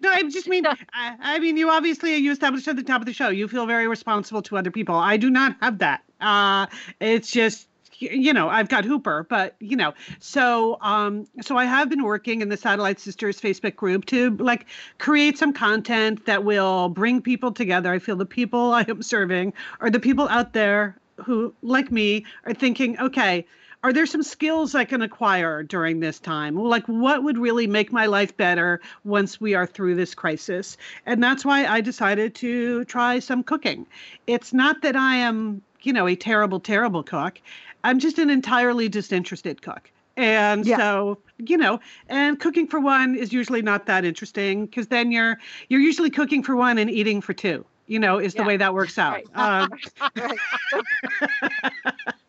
No, I just mean, I, I mean, you obviously you established at the top of the show. You feel very responsible to other people. I do not have that. Uh, it's just you know I've got Hooper, but you know, so um, so I have been working in the Satellite Sisters Facebook group to like create some content that will bring people together. I feel the people I am serving are the people out there who, like me, are thinking, okay are there some skills I can acquire during this time? Like, what would really make my life better once we are through this crisis? And that's why I decided to try some cooking. It's not that I am, you know, a terrible, terrible cook. I'm just an entirely disinterested cook. And Yeah. so, you know, and cooking for one is usually not that interesting because then you're you're usually cooking for one and eating for two. You know, is the way that works out. Right. Um,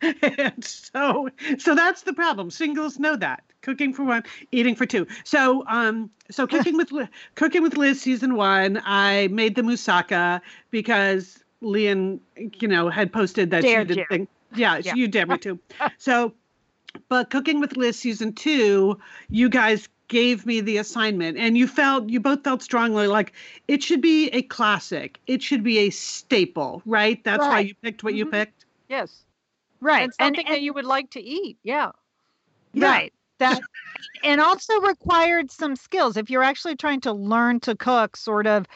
and so so that's the problem singles know that cooking for one eating for two so um so cooking with cooking with liz season one i made the moussaka because lian you know had posted that Dared she did you. thing yeah, Yeah. you dared me too. so but cooking with liz season two you guys gave me the assignment and you felt you both felt strongly like it should be a classic it should be a staple right that's right. why you picked what mm-hmm. you picked yes right and something and, and, that you would like to eat yeah, yeah. right that and also required some skills if you're actually trying to learn to cook sort of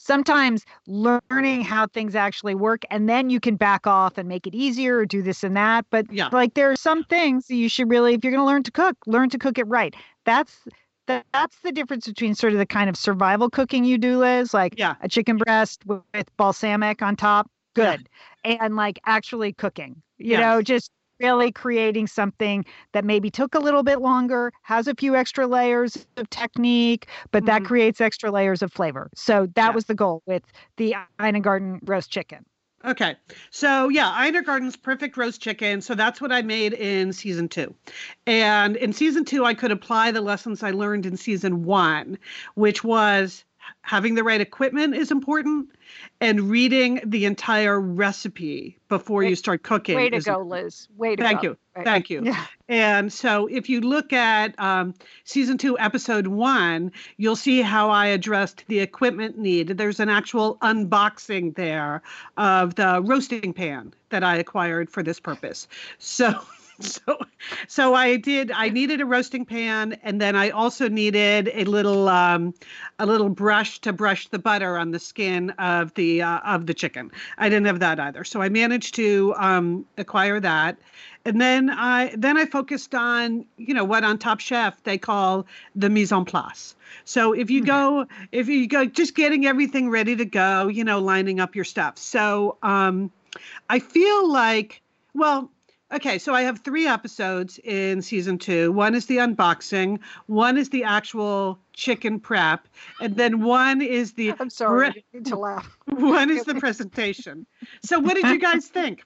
sometimes learning how things actually work and then you can back off and make it easier or do this and that but yeah. like there are some things you should really if you're going to learn to cook learn to cook it right that's that's the difference between sort of the kind of survival cooking you do liz like yeah. a chicken breast with, balsamic on top good yeah. and like actually cooking you yes. know just really creating something that maybe took a little bit longer, has a few extra layers of technique, but mm-hmm. that creates extra layers of flavor. So that yeah. was the goal with the Ina Garten roast chicken. Okay. So, yeah, Ina Garten's perfect roast chicken. So, that's what I made in season two. And in season two, I could apply the lessons I learned in season one, which was having the right equipment is important and reading the entire recipe before you start cooking. Way to go, Liz. Way to go. thank go. You. Right. Thank you. Yeah. And so if you look at um, season two, episode one, you'll see how I addressed the equipment need. There's an actual unboxing there of the roasting pan that I acquired for this purpose. So so so i did i needed a roasting pan and then i also needed a little um, a little brush to brush the butter on the skin of the uh, of the chicken. I didn't have that either. So i managed to um, acquire that. And then i then i focused on you know what on top chef they call the mise en place. So if you go if you go just getting everything ready to go you know lining up your stuff. So um, i feel like well Okay, so I have three episodes in season two. One is the unboxing, one is the actual chicken prep, and then one is the. I'm sorry, pre- to laugh. One is the presentation. So, what did you guys think?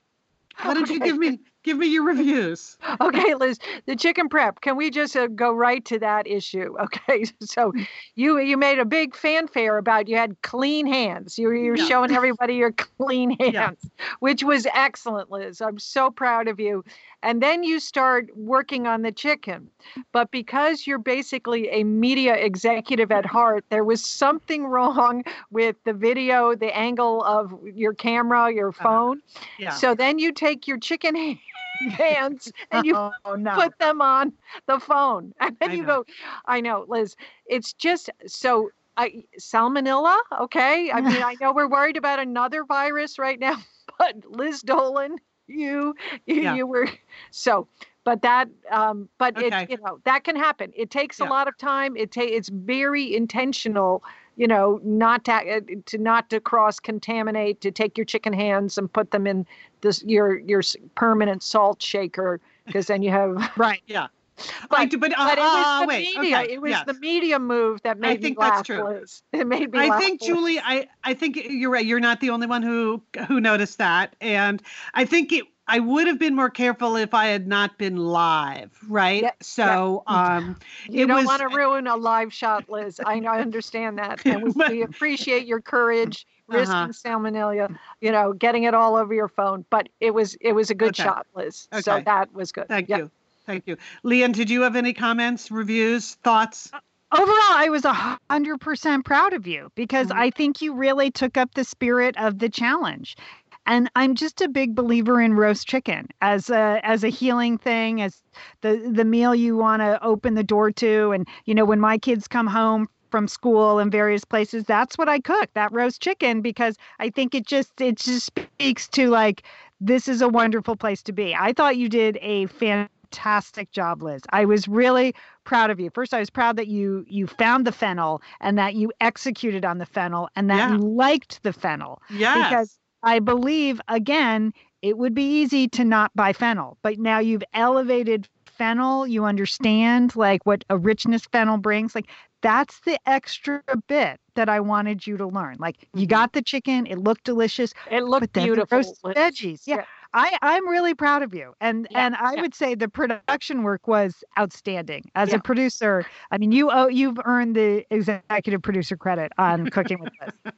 What did okay. you give me? Give me your reviews. Okay, Liz, the chicken prep. Can we just uh, go right to that issue? Okay, so you you made a big fanfare about you had clean hands. You you're yeah. showing everybody your clean hands, yeah. which was excellent, Liz. I'm so proud of you. And then you start working on the chicken, but because you're basically a media executive at heart, there was something wrong with the video, the angle of your camera, your uh-huh. phone. Uh, yeah. So then you take your chicken hands and you oh, no. put them on the phone. And then I you know. go, I know, Liz, it's just so I salmonella, okay? I mean, I know we're worried about another virus right now, but Liz Dolan, you you, yeah. you were so but that um but okay. it you know that can happen it takes yeah. a lot of time it ta- it's very intentional you know not to uh, to not to cross contaminate to take your chicken hands and put them in this your your permanent salt shaker because then you have right yeah but, but, uh, but, it was uh, the wait, media. Okay. It was yes. the media move that made I think me laugh. That's true. It made me. I laugh, think Julie. I I think you're right. You're not the only one who who noticed that, and I think it I would have been more careful if I had not been live, right? Yeah, so yeah. um you don't was, want to ruin a live shot, Liz. I I understand that. And we, we appreciate your courage, risking uh-huh. salmonella, you know, getting it all over your phone. But it was it was a good okay. shot, Liz. Okay. So that was good. Thank yep. you. Thank you. Lian. did you have any comments, reviews, thoughts? Uh, overall i was a hundred percent proud of you because mm-hmm. i think you really took up the spirit of the challenge and I'm just a big believer in roast chicken as a as a healing thing, as the the meal you want to open the door to. And you know, when my kids come home from school and various places, that's what I cook, that roast chicken, because I think it just it just speaks to like this is a wonderful place to be. I thought you did a fantastic job, Liz. I was really proud of you. First, I was proud that you you found the fennel and that you executed on the fennel and that yeah. you liked the fennel. Yeah. Because I believe, again, it would be easy to not buy fennel, but now you've elevated fennel. You understand like what a richness fennel brings. Like that's the extra bit that I wanted you to learn. Like you mm-hmm. got the chicken, it looked delicious. It looked beautiful. roast veggies. Yeah. yeah. I, I'm really proud of you. And yeah, and I yeah. would say the production work was outstanding. As yeah. a producer, I mean you oh you've earned the executive producer credit on cooking with us.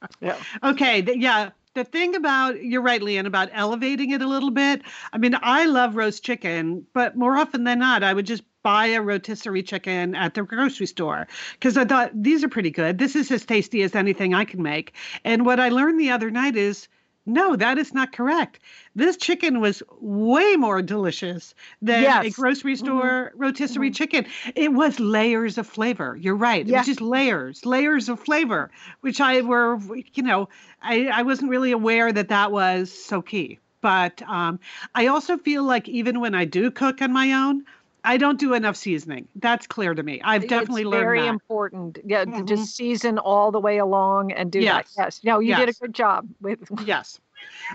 yeah. Okay. Yeah the thing about you're right, Lian, about elevating it a little bit. I mean, I love roast chicken, but more often than not, I would just buy a rotisserie chicken at the grocery store because I thought these are pretty good. This is as tasty as anything I can make. And what I learned the other night is no, that is not correct. This chicken was way more delicious than Yes. a grocery Mhm. store rotisserie chicken. It was layers of flavor. You're right. It Yeah. was just layers, layers of flavor, which I were, you know, I, I wasn't really aware that that was so key. But um, I also feel like even when I do cook on my own, I don't do enough seasoning. That's clear to me. I've definitely it's learned very that. important. Yeah, Mhm. just season all the way along and do Yes. that. Yes. No, you did a good job with Yes.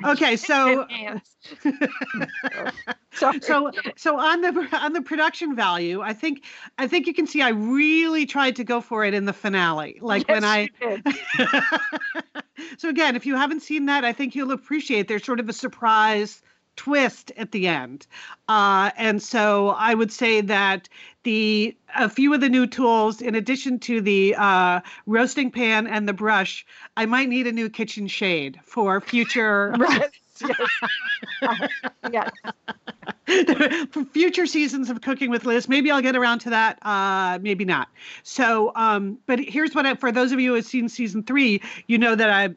Okay, so so so on the on the production value, I think I think you can see I really tried to go for it in the finale. Like when I Yes, you did. so again, if you haven't seen that, I think you'll appreciate there's sort of a surprise twist at the end. Uh, and so I would say that the a few of the new tools, in addition to the uh, roasting pan and the brush, I might need a new kitchen shade for future Yes, yes. Uh, yes. for future seasons of cooking with liz maybe i'll get around to that uh maybe not so um but here's what i for those of you who have seen season three you know that i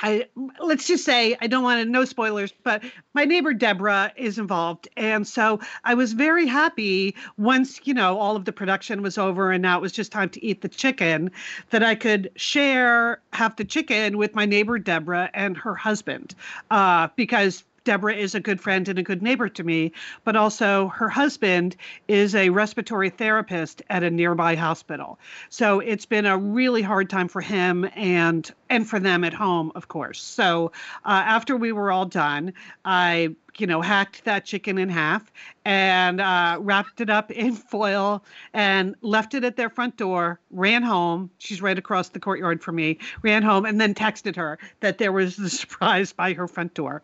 I let's just say I don't want to no spoilers, but my neighbor Deborah is involved, and so I was very happy once you know all of the production was over and now it was just time to eat the chicken, that I could share half the chicken with my neighbor Deborah and her husband, uh, because Deborah is a good friend and a good neighbor to me, but also her husband is a respiratory therapist at a nearby hospital. So it's been a really hard time for him and and for them at home, of course. So uh, after we were all done, I you know hacked that chicken in half and uh, wrapped it up in foil and left it at their front door. Ran home. She's right across the courtyard from me. Ran home and then texted her that there was the surprise by her front door.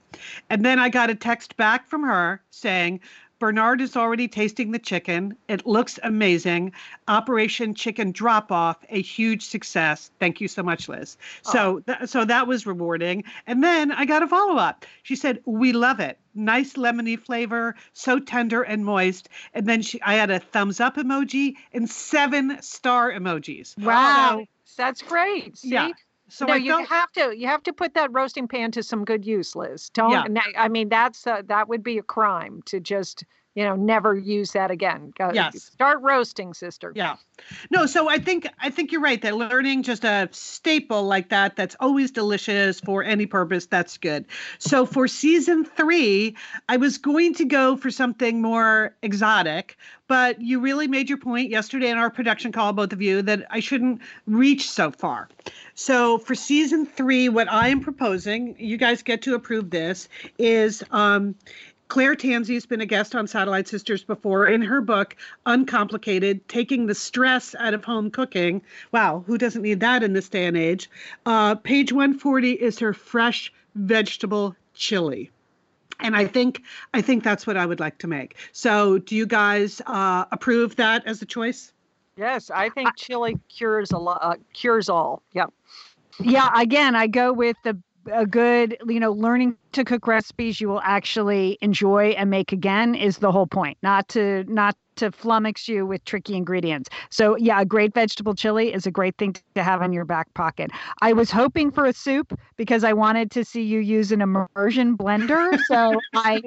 And then I got a text back from her saying, Bernard is already tasting the chicken. It looks amazing. Operation Chicken Drop Off, a huge success. Thank you so much, Liz. So, th- so that was rewarding. And then I got a follow up. She said, "We love it. Nice lemony flavor, so tender and moist." And then she, I had a thumbs up emoji and seven star emojis. Wow. That's great. See? yeah. So no, you have to you have to put that roasting pan to some good use, Liz. Don't. Yeah. I mean, that's uh, that would be a crime to just you know never use that again. Go- Yes. Start roasting, sister. Yeah. No, so I think I think you're right that learning just a staple like that that's always delicious for any purpose that's good. So for season 3, I was going to go for something more exotic, but you really made your point yesterday in our production call both of you that I shouldn't reach so far. So for season 3 what I am proposing, you guys get to approve this is um Claire Tansey's been a guest on Satellite Sisters before in her book, Uncomplicated Taking the Stress Out of Home Cooking. Wow, who doesn't need that in this day and age? Uh, page 140 is her fresh vegetable chili. And I think I think that's what I would like to make. So, do you guys uh, approve that as a choice? Yes, I think chili cures a lot. Uh, cures all. Yep. yeah again i go with the a good you know learning to cook recipes you will actually enjoy and make again is the whole point. Not to not to flummox you with tricky ingredients so yeah a great vegetable chili is a great thing to have in your back pocket i was hoping for a soup because i wanted to see you use an immersion blender so i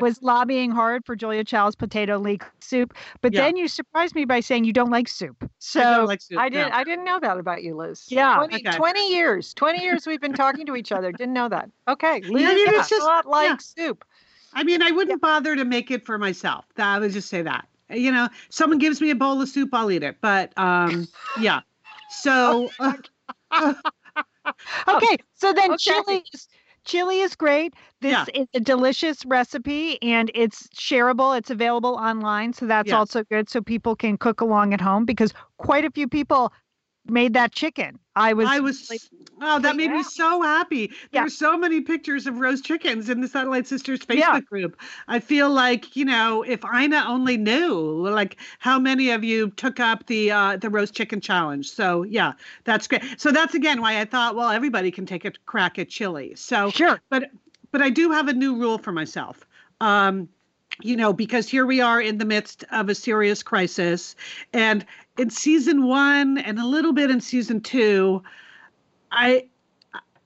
was lobbying hard for julia child's potato leek soup but Yeah. then you surprised me by saying you don't like soup so I like soup, I did. no. I didn't know that about you, Liz. Yeah. 20, Okay. 20 years. 20 years we've been talking to each other. Didn't know that. Okay. Liz mean, it's just- not like yeah. soup. I mean, I wouldn't bother to make it for myself. I would just say that. You know, someone gives me a bowl of soup, I'll eat it. But um, yeah. So uh, Okay, so then Okay. chili is chili is great. This Yeah. is a delicious recipe and it's shareable. It's available online, so that's Yes. also good so people can cook along at home because quite a few people made that chicken. I was I was, like, oh, that made yeah. me so happy. Yeah. There were so many pictures of roast chickens in the Satellite Sisters Facebook Yeah. group. I feel like, you know, if Ina only knew, like how many of you took up the uh, the roast chicken challenge. So yeah, that's great. So that's again why I thought, well, everybody can take a crack at chili. So sure. but but I do have a new rule for myself. Um, you know, because here we are in the midst of a serious crisis. And in season one and a little bit in season two, I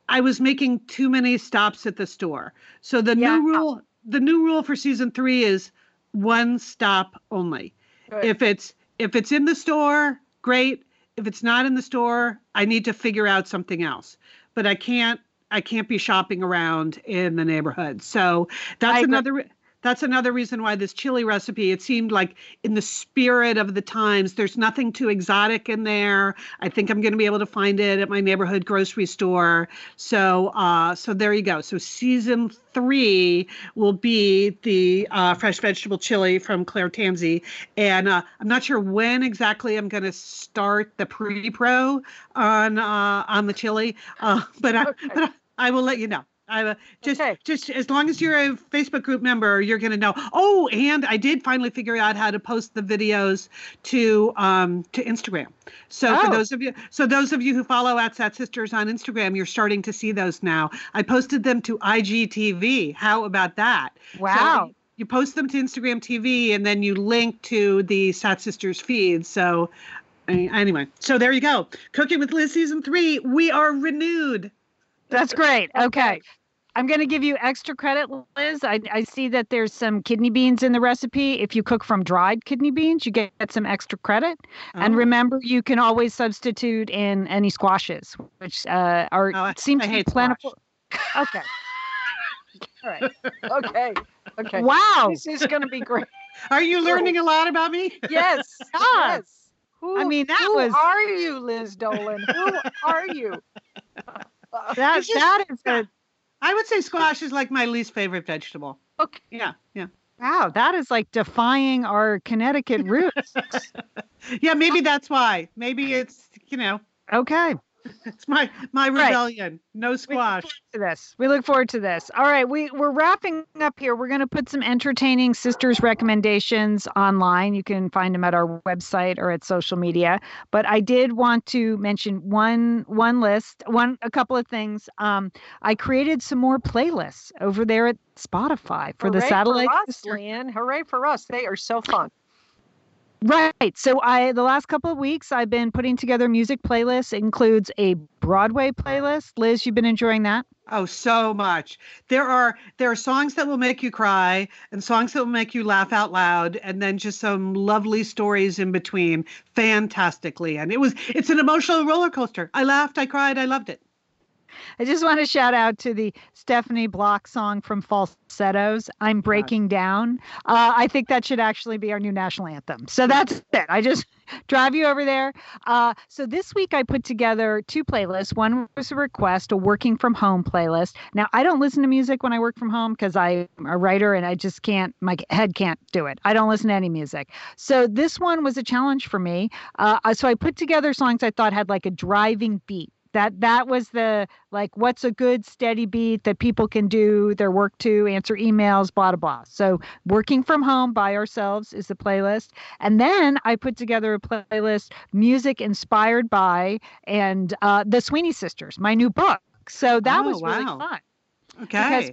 I was making too many stops at the store. So the Yeah. new rule the new rule for season three is one stop only. Good. If it's if it's in the store, great. If it's not in the store, I need to figure out something else. But I can't I can't be shopping around in the neighborhood. So that's another that's another reason why this chili recipe it seemed like in the spirit of the times there's nothing too exotic in there. I think i'm going to be able to find it at my neighborhood grocery store. So uh so there you go. So season three will be the uh, fresh vegetable chili from claire tansey. And uh, i'm not sure when exactly i'm going to start the pre-pro on uh on the chili uh but i Okay. but I, I will let you know I just Okay. just as long as you're a Facebook group member, you're going to know. Oh, and I did finally figure out how to post the videos to um to Instagram. So Oh. for those of you, so those of you who follow at Sat Sisters on Instagram, you're starting to see those now. I posted them to IGTV. How about that? So Wow. you post them to Instagram TV, and then you link to the Sat Sisters feed. So. Anyway, so there you go. Cooking with Liz season three. We are renewed. That's great. Okay. I'm going to give you extra credit, Liz. I, I see that there's some kidney beans in the recipe. If you cook from dried kidney beans, you get some extra credit. And Oh. remember, you can always substitute in any squashes, which uh, are Oh, I- seem I to be plentiful. Okay. All right. Okay. Okay. Wow. This is going to be great. Are you learning a lot about me? Yes. Yes. Who, I mean, that who was- are you, Liz Dolan? Who are you? That, just- that is a I would say squash is like my least favorite vegetable. Okay. Yeah, yeah. wow. That is like defying our Connecticut roots. Yeah, maybe that's why. Maybe it's, you know, Okay. It's my my Right. rebellion. No squash. to this. We look forward to this. All right, we we're wrapping up here. We're going to put some entertaining sisters recommendations online. You can find them at our website or at social media. But I did want to mention one one list, one a couple of things. Um, I created some more playlists over there at Spotify for the Hooray satellite. For us, Lian. Hooray for us. They are so fun. Right. So I the last couple of weeks I've been putting together music playlists. It includes a Broadway playlist. Liz, you've been enjoying that? Oh, so much. There are there are songs that will make you cry and songs that will make you laugh out loud and then just some lovely stories in between. Fantastically. And it was it's an emotional roller coaster. I laughed, I cried, I loved it. I just want to shout out to the Stephanie Block song from Falsettos, I'm Breaking Down. Uh, I think that should actually be our new national anthem. So that's it. I just drive you over there. Uh, so this week I put together two playlists. One was a request, a working from home playlist. Now, I don't listen to music when I work from home because I'm a writer and I just can't, my head can't do it. I don't listen to any music. So this one was a challenge for me. Uh, so I put together songs I thought had like a driving beat that that was the like what's a good steady beat that people can do their work to answer emails blah blah blah. So working from home by ourselves is the playlist. And then i put together a playlist music inspired by and uh, the sweeney sisters my new book. So that Oh, was really fun. Okay. because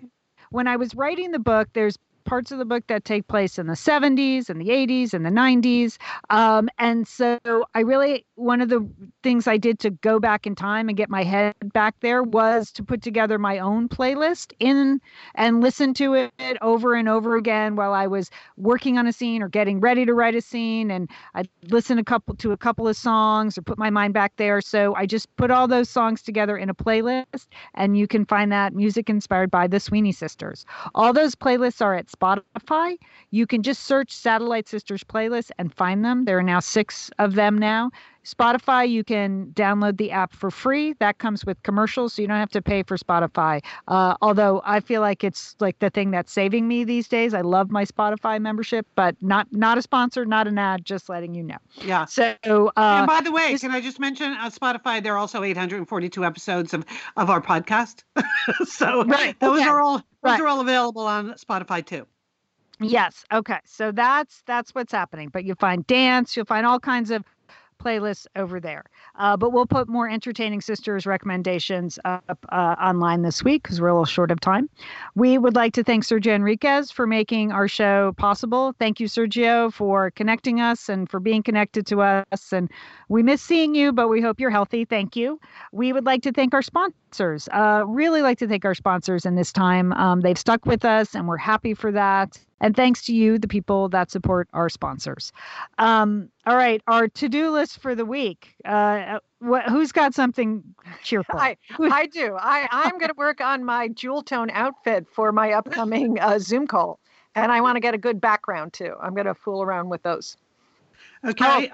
when I was writing the book, there's parts of the book that take place in the 70s and the 80s and the 90s. Um, and so I really, one of the things I did to go back in time and get my head back there was to put together my own playlist in and listen to it over and over again while I was working on a scene or getting ready to write a scene. And I'd listen a couple to a couple of songs or put my mind back there. So I just put all those songs together in a playlist and you can find that music inspired by the Sweeney Sisters. All those playlists are at Spotify. You can just search Satellite Sisters playlist and find them. There are now six of them now. Spotify, you can download the app for free. That comes with commercials, so you don't have to pay for Spotify. Uh, although I feel like it's like the thing that's saving me these days. I love my Spotify membership, but not not a sponsor, not an ad. Just letting you know. Yeah. So uh, and by the way, this- can I just mention on Spotify there are also 842 episodes of of our podcast. so Right, those okay, are all those right. are all available on Spotify too. Yes. Okay. So that's that's what's happening. But you'll find dance, you'll find all kinds of playlists over there. Uh, but we'll put more entertaining sisters recommendations up uh, online this week because we're a little short of time. We would like to thank Sergio Enriquez for making our show possible. Thank you, Sergio, for connecting us and for being connected to us. And we miss seeing you, but we hope you're healthy. Thank you. We would like to thank our sponsors. Uh, really like to thank our sponsors in this time. Um, they've stuck with us, and we're happy for that. And thanks to you, the people that support our sponsors. Um, all right, our to do list for the week. Uh, wh- who's got something cheerful? I, I do. I, I'm going to work on my jewel tone outfit for my upcoming uh, Zoom call. And I want to get a good background too. I'm going to fool around with those. Okay.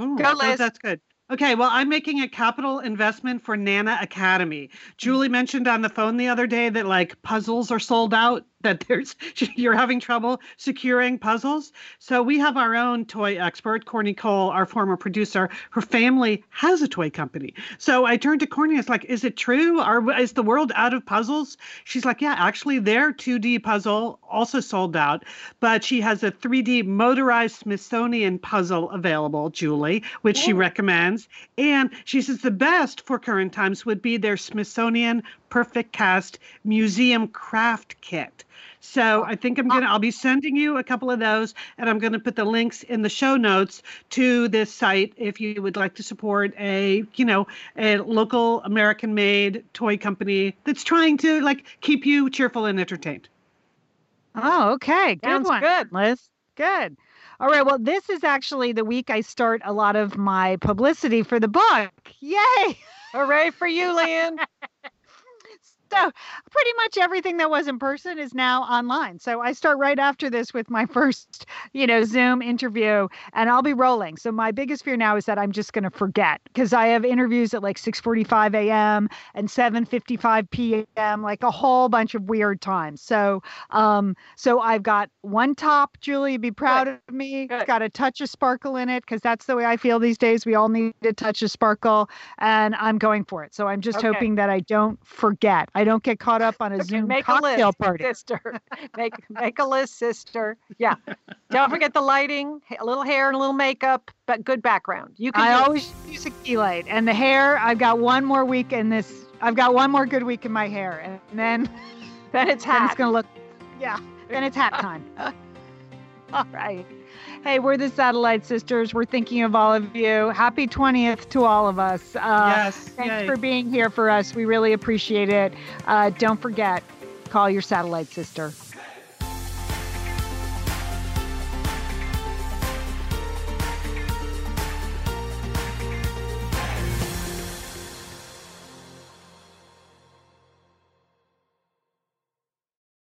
Ooh, Go, Liz. That's good. Okay, well, I'm making a capital investment for Nana Academy. Julie mentioned on the phone the other day that like puzzles are sold out, that there's you're having trouble securing puzzles. So we have our own toy expert, Courtney Cole, our former producer. Her family has a toy company. So I turned to Courtney. It's like, is it true? Are is the world out of puzzles? She's like, yeah, actually, their 2D puzzle also sold out, but she has a 3D motorized Smithsonian puzzle available, Julie, which she recommends. And she says the best for current times would be their Smithsonian Perfect Cast Museum Craft Kit. So I think I'm gonna I'll be sending you a couple of those and I'm gonna put the links in the show notes to this site if you would like to support a, you know, a local American made toy company that's trying to like keep you cheerful and entertained. Oh, okay. Good Sounds one, good. Liz. Good. All right. Well, this is actually the week I start a lot of my publicity for the book. Yay! Hooray for you, Lian. So, pretty much everything that was in person is now online. So, I start right after this with my first, you know, Zoom interview and I'll be rolling. So, my biggest fear now is that I'm just going to forget because I have interviews at like 6:45 a.m. and 7:55 p.m., like a whole bunch of weird times. So, um so I've got one top, Julie, be proud of me. It's Good. got a touch of sparkle in it because that's the way I feel these days. We all need a touch of sparkle and I'm going for it. So, I'm just Okay. hoping that I don't forget. I don't get caught up on a Okay, Zoom make a cocktail list, party. sister. Make make a list, sister. Yeah. Don't forget the lighting, a little hair and a little makeup, but good background. You can. I do it. always use a key light. And the hair, I've got one more week in this. I've got one more good week in my hair. And then, then it's then it's going to look, yeah, then it's hat time. all right. Hey, we're the Satellite Sisters. We're thinking of all of you. Happy 20th to all of us. Uh, yes. Thanks yay. for being here for us. We really appreciate it. Uh, don't forget, call your satellite sister.